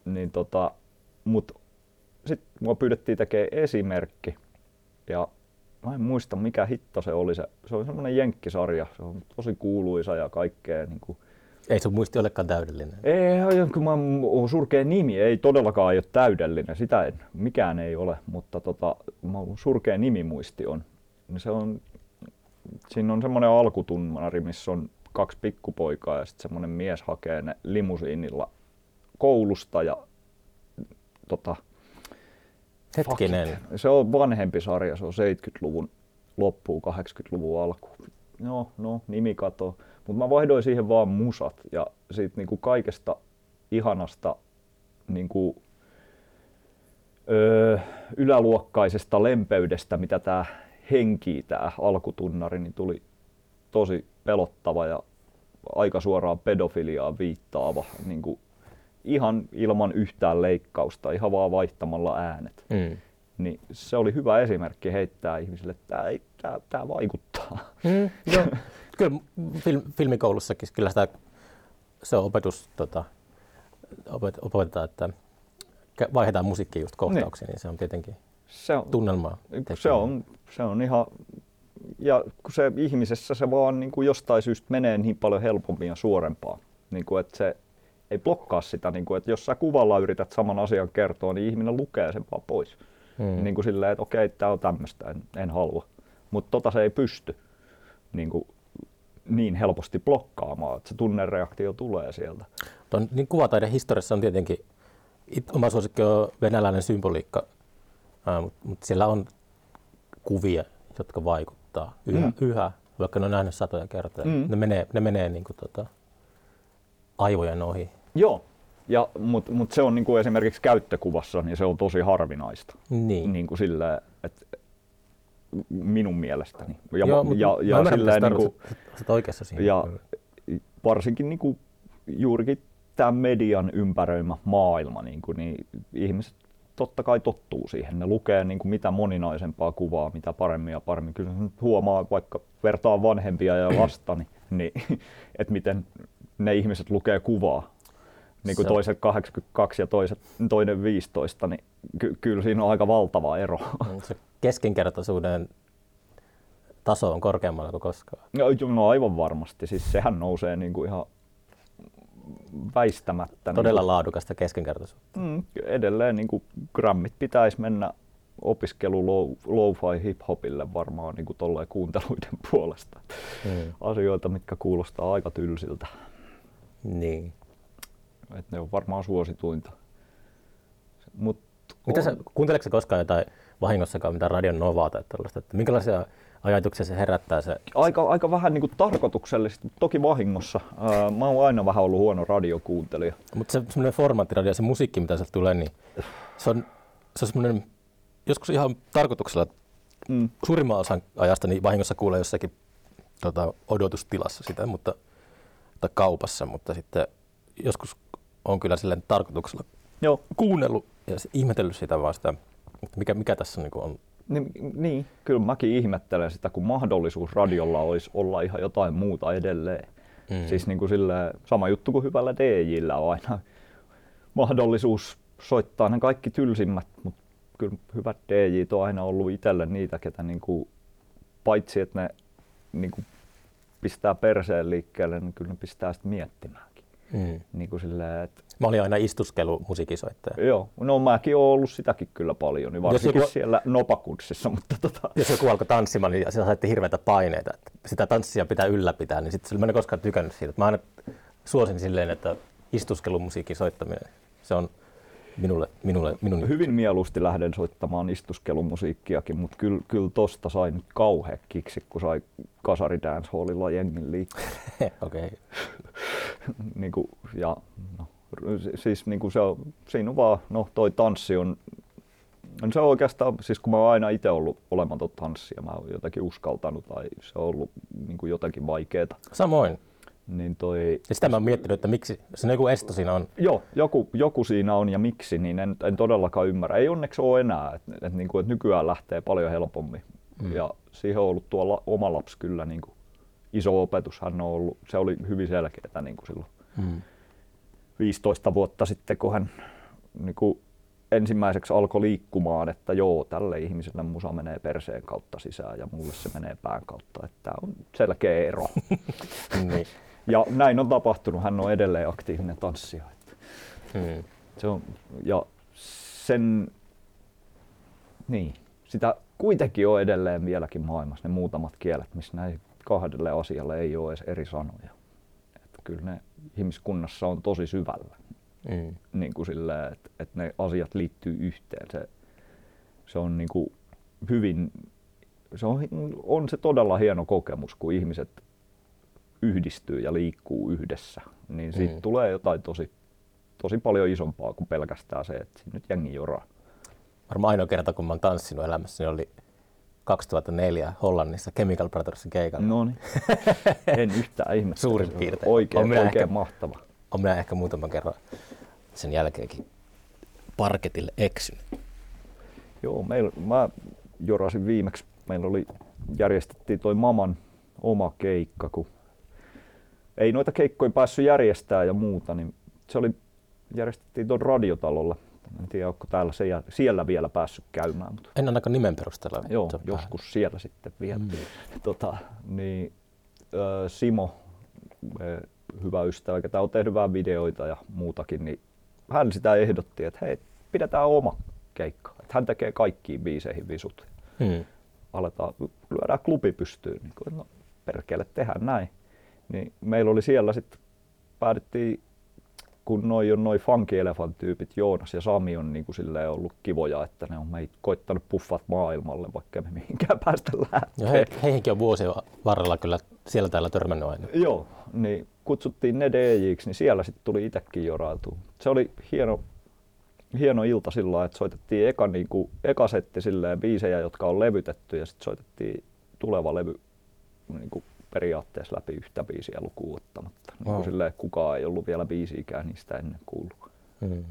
Niin tota, mut sitten mua pyydettiin tekemään esimerkki ja mä en muista mikä hitto se oli. Se, se oli semmoinen jenkkisarja, se on tosi kuuluisa ja kaikkea. Niin kuin... Ei sun muisti olekaan täydellinen. Ei, kun mä oon surkea nimi, ei todellakaan ole täydellinen, sitä en, mikään ei ole, mutta tota, mä surkea nimimuisti on niin se on, siinä on semmoinen alkutunnari, missä on kaksi pikkupoikaa ja sitten semmoinen mies hakee ne limusiinilla koulusta ja tota, Hetkinen. Fuck se on vanhempi sarja, se on 70-luvun loppuun, 80-luvun alku. No, no, nimi kato. Mutta mä vaihdoin siihen vaan musat ja siitä niinku kaikesta ihanasta niinku, öö, yläluokkaisesta lempeydestä, mitä tämä henki tämä alkutunnari, niin tuli tosi pelottava ja aika suoraan pedofiliaa viittaava, niin kuin ihan ilman yhtään leikkausta, ihan vaan vaihtamalla äänet. Mm. Niin se oli hyvä esimerkki heittää ihmisille, että tämä, ei, tämä, tämä vaikuttaa. Mm, joo. Kyllä film, filmikoulussakin kyllä sitä, se on opetus, tota, opet, opetetaan, että vaihdetaan musiikkia just kohtauksiin, niin. niin se on tietenkin se on, tunnelmaa. Se on, se on ihan, ja kun se ihmisessä se vaan niin kuin jostain syystä menee niin paljon helpommin ja suorempaa, niin kuin, että se ei blokkaa sitä, niin kuin, että jos sä kuvalla yrität saman asian kertoa, niin ihminen lukee sen vaan pois. Hmm. Niin kuin silleen, että okei, tämä on tämmöistä, en, en halua. Mutta tota se ei pysty niin, kuin, niin helposti blokkaamaan, että se tunnereaktio tulee sieltä. Tuon, niin kuvataiden historiassa on tietenkin, oma suosikki on venäläinen symboliikka, mutta mut siellä on kuvia, jotka vaikuttaa yhä, mm. yhä vaikka ne on nähnyt satoja kertoja. Mm. Ne menee, ne menee niin kuin, tota, aivojen ohi. Joo, ja, mutta mut se on niin kuin esimerkiksi käyttökuvassa, niin se on tosi harvinaista. Niin. niin kuin sillä, että minun mielestäni. Ja, Joo, ja, ja, ja silleen, niin kuin, oikeassa siinä. Ja varsinkin niin kuin, juurikin tämä median ympäröimä maailma, niin, kuin, niin ihmiset totta kai tottuu siihen. Ne lukee niin kuin mitä moninaisempaa kuvaa, mitä paremmin ja paremmin. Kyllä huomaa, vaikka vertaa vanhempia ja lasta, niin, niin että miten ne ihmiset lukee kuvaa. Niin kuin toiset 82 ja toiset, toinen 15, niin ky- kyllä siinä on aika valtava ero. Se keskinkertaisuuden taso on korkeammalla kuin koskaan. No, no aivan varmasti. Siis sehän nousee niin kuin ihan väistämättä. Todella niin, laadukasta keskenkertaisuutta. Mm, edelleen niin kuin grammit pitäisi mennä opiskelu lo-fi hip-hopille varmaan niin kuin kuunteluiden puolesta. Mm. Asioita, mitkä kuulostaa aika tylsiltä. Niin. Et ne on varmaan suosituinta. Mutta Mitä On. sä, kuunteleeko sä koskaan jotain vahingossakaan mitään radion novaa tai tällaista? Että minkälaisia ajatuksia se herättää se? Aika, aika vähän niin kuin tarkoituksellisesti, toki vahingossa. Ää, mä oon aina vähän ollut huono radiokuuntelija. Mutta se semmoinen formaattiradio, se musiikki, mitä sieltä tulee, niin se on, se on semmoinen joskus ihan tarkoituksella Mm. suurimman osan ajasta niin vahingossa kuulee jossakin tota, odotustilassa sitä, mutta, tai kaupassa, mutta sitten joskus on kyllä silleen tarkoituksella Joo, kuunnellut ja ihmetellyt sitä vaan sitä, mikä, mikä tässä niin on. Niin, niin, kyllä mäkin ihmettelen sitä, kun mahdollisuus radiolla olisi olla ihan jotain muuta edelleen. Mm. Siis niin kuin silleen, sama juttu kuin hyvällä DJllä on aina mahdollisuus soittaa ne kaikki tylsimmät, mutta kyllä hyvät DJt on aina ollut itselle niitä, ketä niin kuin, paitsi että ne niin kuin pistää perseen liikkeelle, niin kyllä ne pistää sitten miettimäänkin. Mm. Niin kuin silleen, että Mä olin aina istuskelu musiikisoittaja. joo, no mäkin oon ollut sitäkin kyllä paljon, niin varsinkin joku- siellä nopakurssissa, mutta tota, Jos joku alkoi tanssimaan, niin se saitte hirveitä paineita. Että sitä tanssia pitää ylläpitää, niin sitten mä en koskaan tykännyt siitä. Mä aina suosin silleen, että istuskelumusiikin soittaminen, se on minulle, minulle minun hyvin mieluusti lähden soittamaan istuskelumusiikkiakin, mutta kyllä, kyllä tosta sai nyt kauhea kiksi, kun sai kasari dancehallilla jengin liikkeelle. Okei. Okay. niin kuin, ja, no, si- siis niin kuin se on, siinä on vaan, no toi tanssi on, no se on oikeastaan, siis kun mä oon aina itse ollut olematon tanssia, mä oon jotenkin uskaltanut tai se on ollut niin kuin jotenkin vaikeeta, Samoin. Niin toi, Ja sitä mä oon miettinyt, että miksi, siinä joku esto siinä on. Joo, joku, joku siinä on ja miksi, niin en, en todellakaan ymmärrä. Ei onneksi ole enää, että et, et, niinku, et nykyään lähtee paljon helpommin. Mm. Ja siihen on ollut tuo la, oma lapsi kyllä niinku, iso opetus. Hän on ollut, se oli hyvin selkeää niinku silloin Mm. 15 vuotta sitten, kun hän niinku, ensimmäiseksi alkoi liikkumaan, että joo, tälle ihmiselle musa menee perseen kautta sisään ja mulle se menee pään kautta. Että tämä on selkeä ero. niin. Ja näin on tapahtunut. Hän on edelleen aktiivinen tanssija. Että. Mm. Se on, ja sen, niin, sitä kuitenkin on edelleen vieläkin maailmassa ne muutamat kielet, missä näin kahdelle asialle ei ole edes eri sanoja. Että kyllä ne ihmiskunnassa on tosi syvällä, Mm. niin kuin silleen, että, että ne asiat liittyy yhteen. Se, se on niin kuin hyvin, se on, on se todella hieno kokemus, kun ihmiset yhdistyy ja liikkuu yhdessä, niin siitä Mm. tulee jotain tosi, tosi paljon isompaa kuin pelkästään se, että nyt jengi joraa. Varmaan ainoa kerta, kun mä oon tanssinut elämässäni oli 2004 Hollannissa Chemical Brothersin keikalla. No niin, en yhtään ihmettä. Suurin piirtein. Oikein, On minä oikein ehkä- mahtava. On minä ehkä muutaman kerran sen jälkeenkin parketille eksynyt. Joo, meillä, mä jorasin viimeksi, meillä oli, järjestettiin toi Maman oma keikka, kun ei noita keikkoja päässyt järjestää ja muuta, niin se oli, järjestettiin tuon radiotalolla. En tiedä, onko täällä se, siellä vielä päässyt käymään, mutta En ainakaan nimen perusteella. joo, mutta- joskus siellä sitten vielä. Mm. Tota, niin, ö, Simo, hyvä ystävä, ketä on tehnyt vähän videoita ja muutakin, niin hän sitä ehdotti, että hei, pidetään oma keikka. Että hän tekee kaikkiin biiseihin visut. Mm. Aletaan, lyödään klubi pystyyn. Niin kuin, no, perkele, tehdään näin. Niin meillä oli siellä sitten, päädyttiin, kun noi on noi funky elefant tyypit, Joonas ja Sami on niin kuin silleen ollut kivoja, että ne on meitä koittanut puffat maailmalle, vaikka me mihinkään päästä Ja lähteä. he, heihinkin on vuosien varrella kyllä siellä täällä törmännyt aina. Joo, niin kutsuttiin ne DJiksi, niin siellä sitten tuli itsekin jorailtua. Se oli hieno, hieno ilta sillä että soitettiin eka, niin kuin, eka setti silleen biisejä, jotka on levytetty ja sitten soitettiin tuleva levy niin kuin periaatteessa läpi yhtä biisiä lukuun ottamatta. Niin Wow. silleen, kukaan ei ollut vielä biisiikään niistä ennen kuullut. Mm.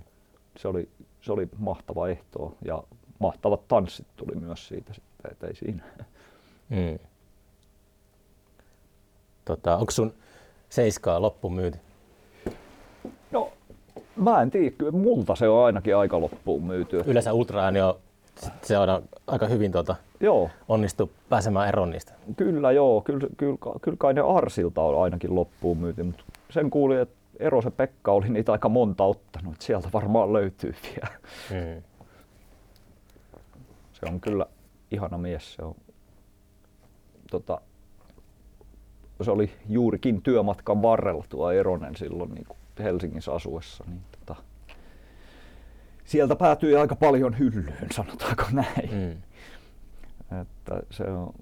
Se oli, se oli mahtava ehto ja mahtavat tanssit tuli myös siitä sitten, et ei siinä. Mm. Tota, onko sun seiskaa loppuun myyty? No, mä en tiedä, multa se on ainakin aika loppuun myyty. Yleensä ultraääni on, se on aika hyvin tuota, Joo, onnistu pääsemään eroon niistä. Kyllä joo, kyllä, kyllä, kyllä kai ne Arsilta on ainakin loppuun myyty, mutta sen kuulin, että Ero se Pekka oli niitä aika monta ottanut, että sieltä varmaan löytyy vielä. Mm. Se on kyllä ihana mies, se on tota, se oli juurikin työmatkan varrella tuo Eronen silloin niin kuin Helsingissä asuessa, niin sieltä päätyi aika paljon hyllyyn, sanotaanko näin. Mm. Että se on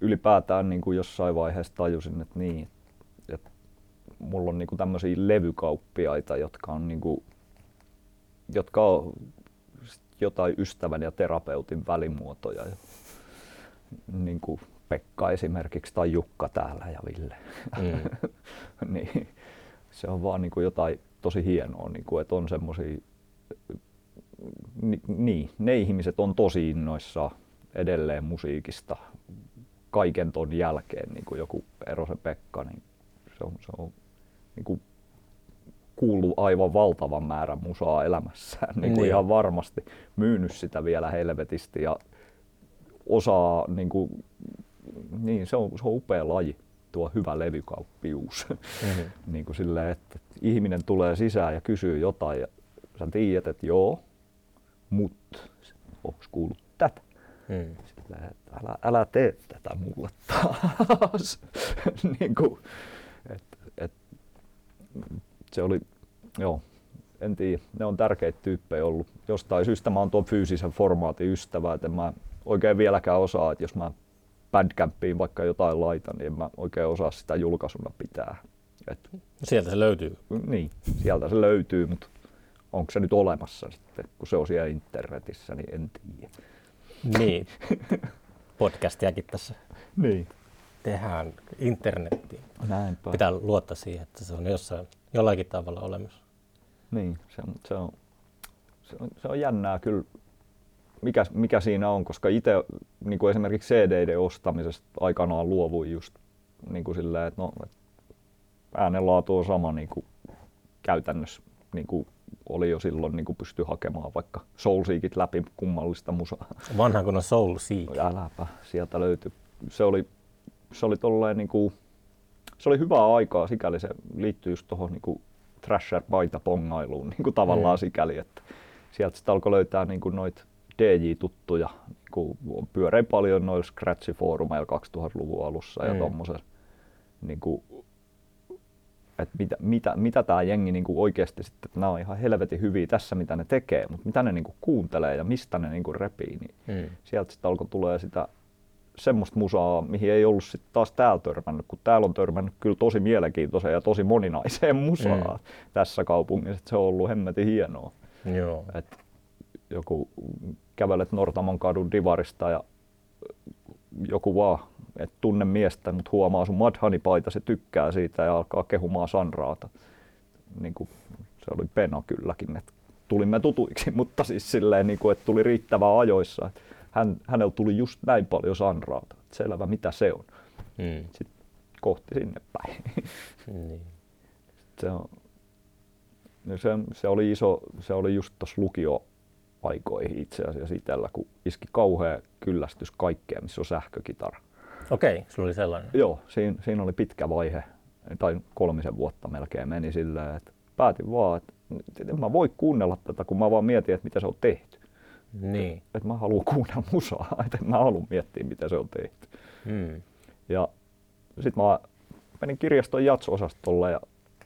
ylipäätään niin kuin jossain vaiheessa tajusin, että niin, että mulla on niin kuin tämmöisiä levykauppiaita, jotka on, niin kuin, jotka on jotain ystävän ja terapeutin välimuotoja. Ja, niin kuin Pekka esimerkiksi tai Jukka täällä ja Ville. Mm. niin, se on vaan niin kuin jotain tosi hienoa, niin kuin, että on semmoisia, niin, ne ihmiset on tosi innoissa edelleen musiikista kaiken ton jälkeen, niin kuin joku Erosen Pekka, niin se on, se on niin kuin kuuluu aivan valtavan määrän musaa elämässään niin kuin Niin. ihan varmasti, myynyt sitä vielä helvetisti ja osaa, niin, kuin, niin se, on, se on upea laji, tuo hyvä levykauppius. Mm. niin kuin silleen, että ihminen tulee sisään ja kysyy jotain ja sä tiedät, että joo, mutta onko kuullut tätä? Mm. Että älä, älä tee tätä mulle taas. niin kuin, et, et, se oli, joo, en tiedä, ne on tärkeitä tyyppejä ollut. Jostain syystä mä oon tuon fyysisen formaatin ystävä, että en mä oikein vieläkään osaa, että jos mä Bandcampiin vaikka jotain laitan, niin en mä oikein osaa sitä julkaisuna pitää. Et, Sieltä se löytyy. niin, sieltä se löytyy, mutta onko se nyt olemassa sitten, kun se on siellä internetissä, niin en tiedä. Niin. Podcastiakin tässä Niin. tehdään internettiin. Näinpä. Pitää luottaa siihen, että se on jossain, jollakin tavalla olemassa. Niin, se on, se on, se on, se on jännää kyllä, mikä, mikä siinä on, koska itse niin kuin esimerkiksi CD-iden ostamisesta aikanaan luovuin just niin kuin silleen, että no, äänenlaatu on sama niin kuin käytännössä niin kuin oli jo silloin niin kuin pystyi hakemaan vaikka Soulseekit läpi kummallista musaa. Vanha kun on Soul Seek. Äläpä, sieltä löytyi. Se oli, se oli tolleen niin kuin, se oli hyvää aikaa sikäli, se liittyy just tuohon niin thrasher paita pongailuun niin kuin tavallaan Mm. sikäli, että sieltä sitten alkoi löytää niin kuin noita DJ-tuttuja, niin kuin pyörein paljon noilla Scratch-foorumeilla 2000-luvun alussa ja Mm. tommosella. Niin kuin, että mitä, mitä, mitä tämä jengi niin kuin oikeasti sitten, että nämä on ihan helvetin hyviä tässä, mitä ne tekee, mutta mitä ne niin kuin kuuntelee ja mistä ne niin kuin repii, niin Mm. sieltä sitten alkoi tulee sitä semmoista musaa, mihin ei ollut sitten taas täällä törmännyt, kun täällä on törmännyt kyllä tosi mielenkiintoiseen ja tosi moninaiseen musaan Mm. tässä kaupungissa. Se on ollut hemmetin hienoa. Joo. Et joku kävelet Nortamon kadun divarista ja joku vaan, et tunne miestä, mutta huomaa sun Madhani-paita, se tykkää siitä ja alkaa kehumaan Sanraata. Niin kuin, se oli pena kylläkin, että tulimme tutuiksi, mutta siis silleen, niin kuin, että tuli riittävää ajoissa. Että hän, hänellä tuli just näin paljon Sanraata. että Selvä, mitä se on. Mm. Sitten kohti sinne päin. Niin. se, on, se, se, oli iso, se oli just tuossa lukioaikoihin itse asiassa itsellä, kun iski kauhea kyllästys kaikkeen, missä on sähkökitara. Okei, sulla oli sellainen. Joo, siinä, siinä oli pitkä vaihe, tai kolmisen vuotta melkein meni silleen, että päätin vaan, että en mä voi kuunnella tätä, kun mä vaan mietin, että mitä se on tehty. Niin. Että mä haluan kuunnella musaa, että mä halua miettiä, mitä se on tehty. Mm. Ja sitten mä menin kirjaston jats-osastolle ja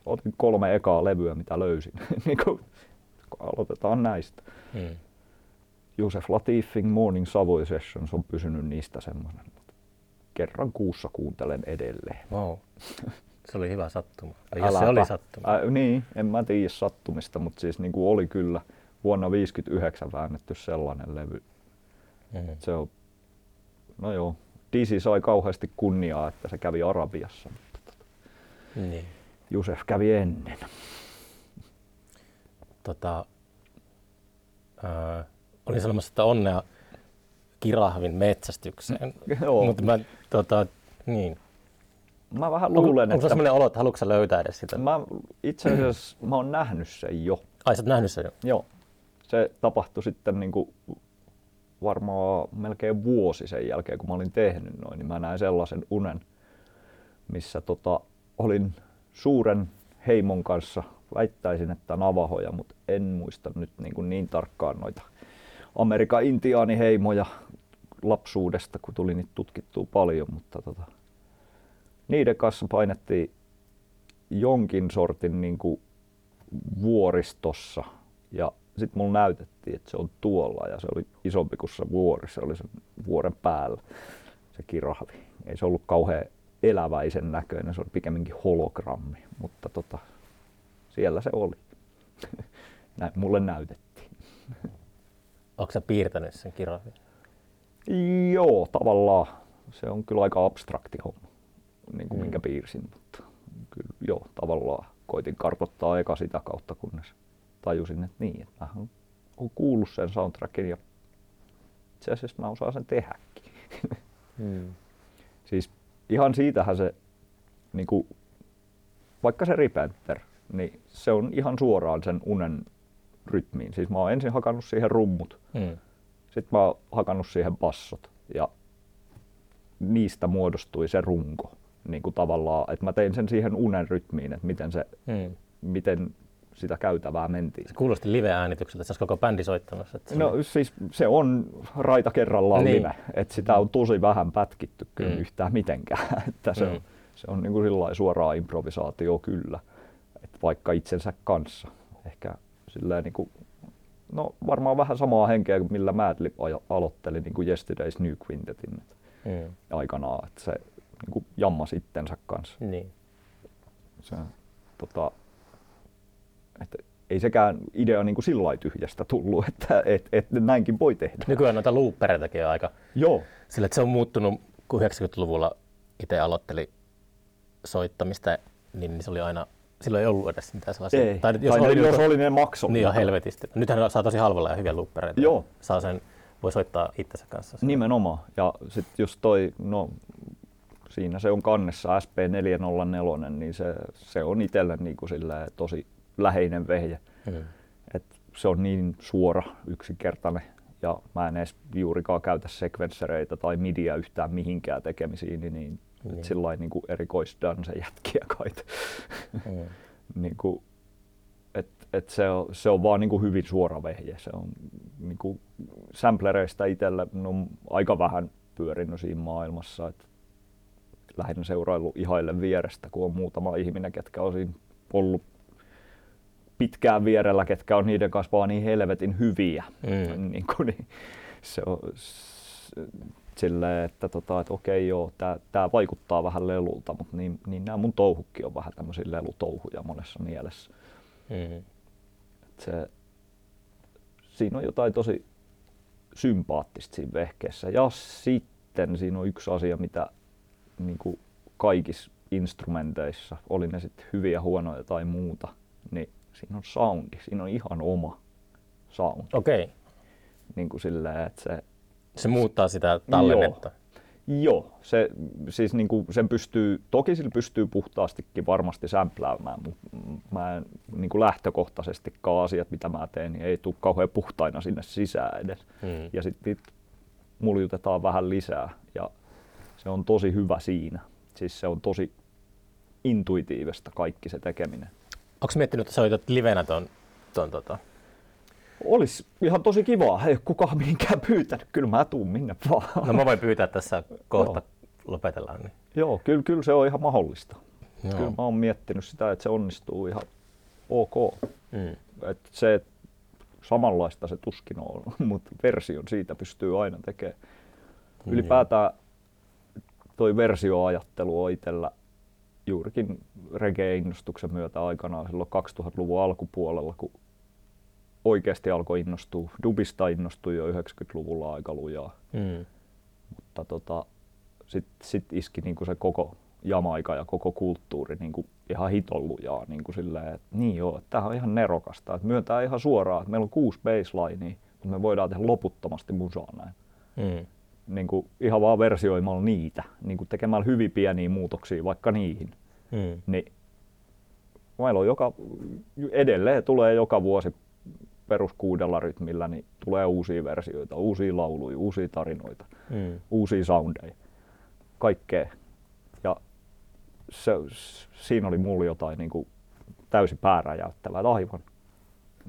otin kolme ekaa levyä, mitä löysin. niin kun, aloitetaan näistä. Mm. Josef Latifin Morning Savoy Sessions on pysynyt niistä semmoinen. Kerran kuussa kuuntelen edelleen. Wow. Se oli hyvä sattuma. Tai jos se oli sattuma. Ä, niin, en mä tiedä sattumista, mutta siis niin kuin oli kyllä vuonna 59 väännetty sellainen levy. Mm. Se on, no joo, DC sai kauheasti kunniaa, että se kävi Arabiassa, mutta tota, Niin. Josef kävi ennen. Tota, ää, olin sanomassa, että onnea kirahvin metsästykseen. Joo. Mutta mä, tota, niin. Mä vähän Onko, luulen, onko että sellainen olo, että haluatko sä löytää edes sitä? mä, itse asiassa mä oon nähnyt sen jo. Ai, sä oot nähnyt sen jo? Joo. Se tapahtui sitten niin kuin varmaan melkein vuosi sen jälkeen, kun mä olin tehnyt noin, niin mä näin sellaisen unen, missä tota, olin suuren heimon kanssa, väittäisin, että navahoja, mutta en muista nyt niin, kuin niin tarkkaan noita Amerikan intiaaniheimoja lapsuudesta, kun tuli niitä tutkittua paljon, mutta tota, niiden kanssa painettiin jonkin sortin niin kuin vuoristossa ja sitten mulla näytettiin, että se on tuolla ja se oli isompi kuin se vuori, se oli sen vuoren päällä se kirahvi. Ei se ollut kauhean eläväisen näköinen, se oli pikemminkin hologrammi, mutta tota, siellä se oli. Näin mulle näytettiin. Onko sä piirtänyt sen kirahvin? Joo, tavallaan. Se on kyllä aika abstrakti homma, niin kuin Mm. minkä piirsin, mutta kyllä joo, tavallaan koitin kartoittaa eka sitä kautta, kunnes tajusin, että niin, että mä oon kuullut sen soundtrackin ja itse asiassa mä osaan sen tehdäkin. Mm. Siis ihan siitähän se, niin kuin, vaikka se Repenter, niin se on ihan suoraan sen unen rytmiin. Siis mä oon ensin hakannut siihen rummut, Mm. sitten mä oon hakannut siihen bassot ja niistä muodostui se runko. Niin kuin tavallaan, että mä tein sen siihen unen rytmiin, että miten, se, Mm. miten sitä käytävää mentiin. Se kuulosti live-äänitykseltä, että se olisi koko bändi soittanut. Että se No siis se on raita kerrallaan Niin. live, että sitä on tosi vähän pätkitty kyllä Mm. yhtään mitenkään. Että se, Mm. on, se on niin kuin suoraa improvisaatio kyllä, että vaikka itsensä kanssa. Ehkä silleen niin kuin, no varmaan vähän samaa henkeä kuin millä Madlib aloitteli niin kuin Yesterday's New Quintetin mm. aikanaan, että se niin kuin jammasi itsensä kanssa. Niin. Se, tota, että ei sekään idea niin kuin sillä tyhjästä tullut, että et, et näinkin voi tehdä. Nykyään noita loopereitakin on aika Joo, sillä, että se on muuttunut, kun 90-luvulla itse aloitteli soittamista, niin se oli aina, silloin ei ollut edes mitään sellaisia. ei. Tai, jos, tai oli, jos niin, oli ne maksoi. niin on helvetisti. Nythän saa tosi halvalla ja hyviä loopereita. Joo. Saa sen, voi soittaa itsensä kanssa. Nimenomaan. Ja sitten just toi, no siinä se on kannessa SP404, niin se, se on itselle niin kuin tosi läheinen vehje. Mm. Et se on niin suora, yksinkertainen ja mä en edes juurikaan käytä sekvenssereitä tai midiä yhtään mihinkään tekemisiin, niin, niin et sillä niin erikoisdanse jätkiä kai. Mm. niin kuin, et, et se, on, se on vaan niin kuin hyvin suora vehje. Se on niin kuin samplereista itselle no, aika vähän pyörinyt siinä maailmassa. Et lähinnä seuraillut ihaille vierestä, kun on muutama ihminen, ketkä on siinä ollut pitkään vierellä, ketkä on niiden kanssa vaan niin helvetin hyviä. Mm. Niin kuin, niin se on s- silleen, että, tota, että okei joo, tämä vaikuttaa vähän lelulta, mutta niin, niin nämä mun touhukki on vähän tämmöisiä lelutouhuja monessa mielessä. Mm. Et se, siinä on jotain tosi sympaattista siinä vehkeessä. Ja sitten siinä on yksi asia, mitä niin kuin kaikissa instrumenteissa, oli ne sitten hyviä, huonoja tai muuta, niin siinä on soundi, siinä on ihan oma sound. Okei, okay. Niin kuin silleen, että se, se muuttaa sitä tallennetta. Joo, se, siis niin kuin sen pystyy, toki sillä pystyy puhtaastikin varmasti sämpläämään, mutta mä en niin kuin lähtökohtaisestikaan asiat, mitä mä teen, niin ei tule kauhean puhtaina sinne sisään edes. Mm. Ja sitten muljutetaan vähän lisää ja se on tosi hyvä siinä. Siis se on tosi intuitiivista kaikki se tekeminen. Onko miettinyt, että soitat livenä ton, ton tota? Olisi ihan tosi kivaa, ei kukaan mihinkään pyytänyt, kyllä mä tuun minne vaan. No mä voin pyytää tässä kohta lopetellaan. Niin. Joo, kyllä, kyllä se on ihan mahdollista. Joo. Kyllä mä oon miettinyt sitä, että se onnistuu ihan ok. Mm. Et se, samanlaista se tuskin on, mutta version siitä pystyy aina tekemään. Niin. Ylipäätään toi versioajattelu on itsellä juurikin reggae-innostuksen myötä aikanaan silloin 2000-luvun alkupuolella, kun oikeasti alkoi innostua. Dubista innostui jo 90-luvulla aika lujaa, Mm. mutta tota, sitten sit iski niinku se koko Jamaika ja koko kulttuuri niinku ihan hiton lujaa. Niinku silleen, että niin joo, tämähän on ihan nerokasta. Että myöntää ihan suoraan, että meillä on kuusi baselinea, mutta me voidaan tehdä loputtomasti musaa näin. Mm. Niin kuin ihan vaan versioimalla niitä, niin kuin tekemällä hyvin pieniä muutoksia vaikka niihin. Mm. Niin meillä on joka, edelleen tulee joka vuosi perus kuudella rytmillä, niin tulee uusia versioita, uusia lauluja, uusia tarinoita, Mm. uusia soundeja, kaikkea. Ja se, siinä oli mulla jotain niin kuin täysin pääräjäyttävää, että aivan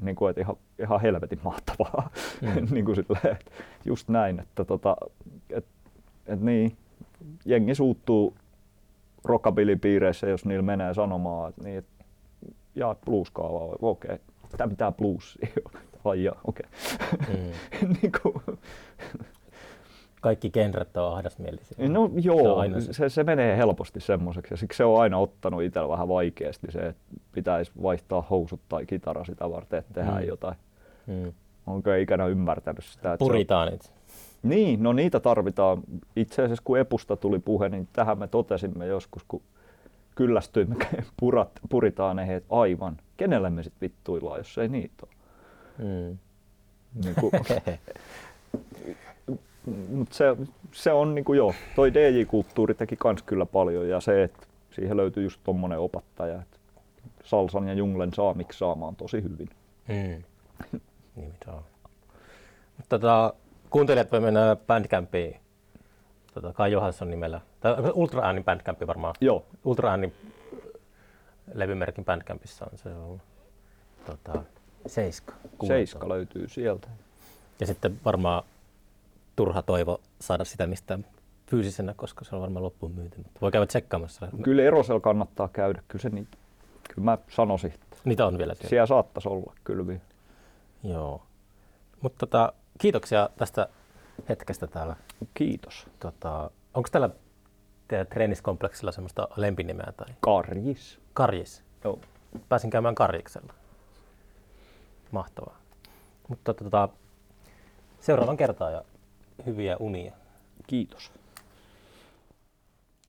niin kuin, että ihan, ihan helvetin mahtavaa. Mm. niin kuin silleen, että just näin, että tota, et, et niin, jengi suuttuu rockabilly-piireissä, jos niillä menee sanomaan, että niin, et, jaat blues okei, okay. Tämä pitää bluesia, Ai jaa, okei. Mm. niin kuin, Kaikki genret on ahdasmielisiä. no joo, se, se. se, menee helposti semmoiseksi ja siksi se on aina ottanut itsellä vähän vaikeasti se, että pitäisi vaihtaa housut tai kitara sitä varten, että tehdään Mm. jotain. Mm. Onko ikinä ymmärtänyt sitä? että se on-. Niin, no niitä tarvitaan. Itse asiassa kun Epusta tuli puhe, niin tähän me totesimme joskus, kun kyllästyimme purat, puritaaneihin, että aivan, kenelle me sitten vittuillaan, jos ei niitä ole. Mm. Niin kuin, mut se, se on niin kuin joo, toi DJ-kulttuuri teki kans kyllä paljon ja se, että siihen löytyy just tommonen opattaja, että Salsan ja Junglen saa miksaamaan tosi hyvin. Mm. niin mitä on. Mutta tota, kuuntelijat voi mennä Bandcampiin tota, Kai Johansson nimellä. Tai Ultra Äänin Bandcampi varmaan. Joo, Ultra Äänin levymerkin Bandcampissa on se on tota, Seiska. kuunneltava. Seiska löytyy sieltä. Ja sitten varmaan turha toivo saada sitä mistään fyysisenä, koska se on varmaan loppuun myyty. Mutta voi käydä tsekkaamassa. Kyllä Erosel kannattaa käydä, kyllä se niin, kyllä mä sanoisin, että Niitä on vielä siellä. siellä saattaisi olla kyllä vielä. Joo. Mutta tota, kiitoksia tästä hetkestä täällä. Kiitos. Tota, onko teidän treeniskompleksilla semmoista lempinimeä tai Karjis. Karjis? Joo. Pääsin käymään Karjiksella. Mahtavaa. Mutta tota, seuraavan kertaan ja hyviä unia. Kiitos.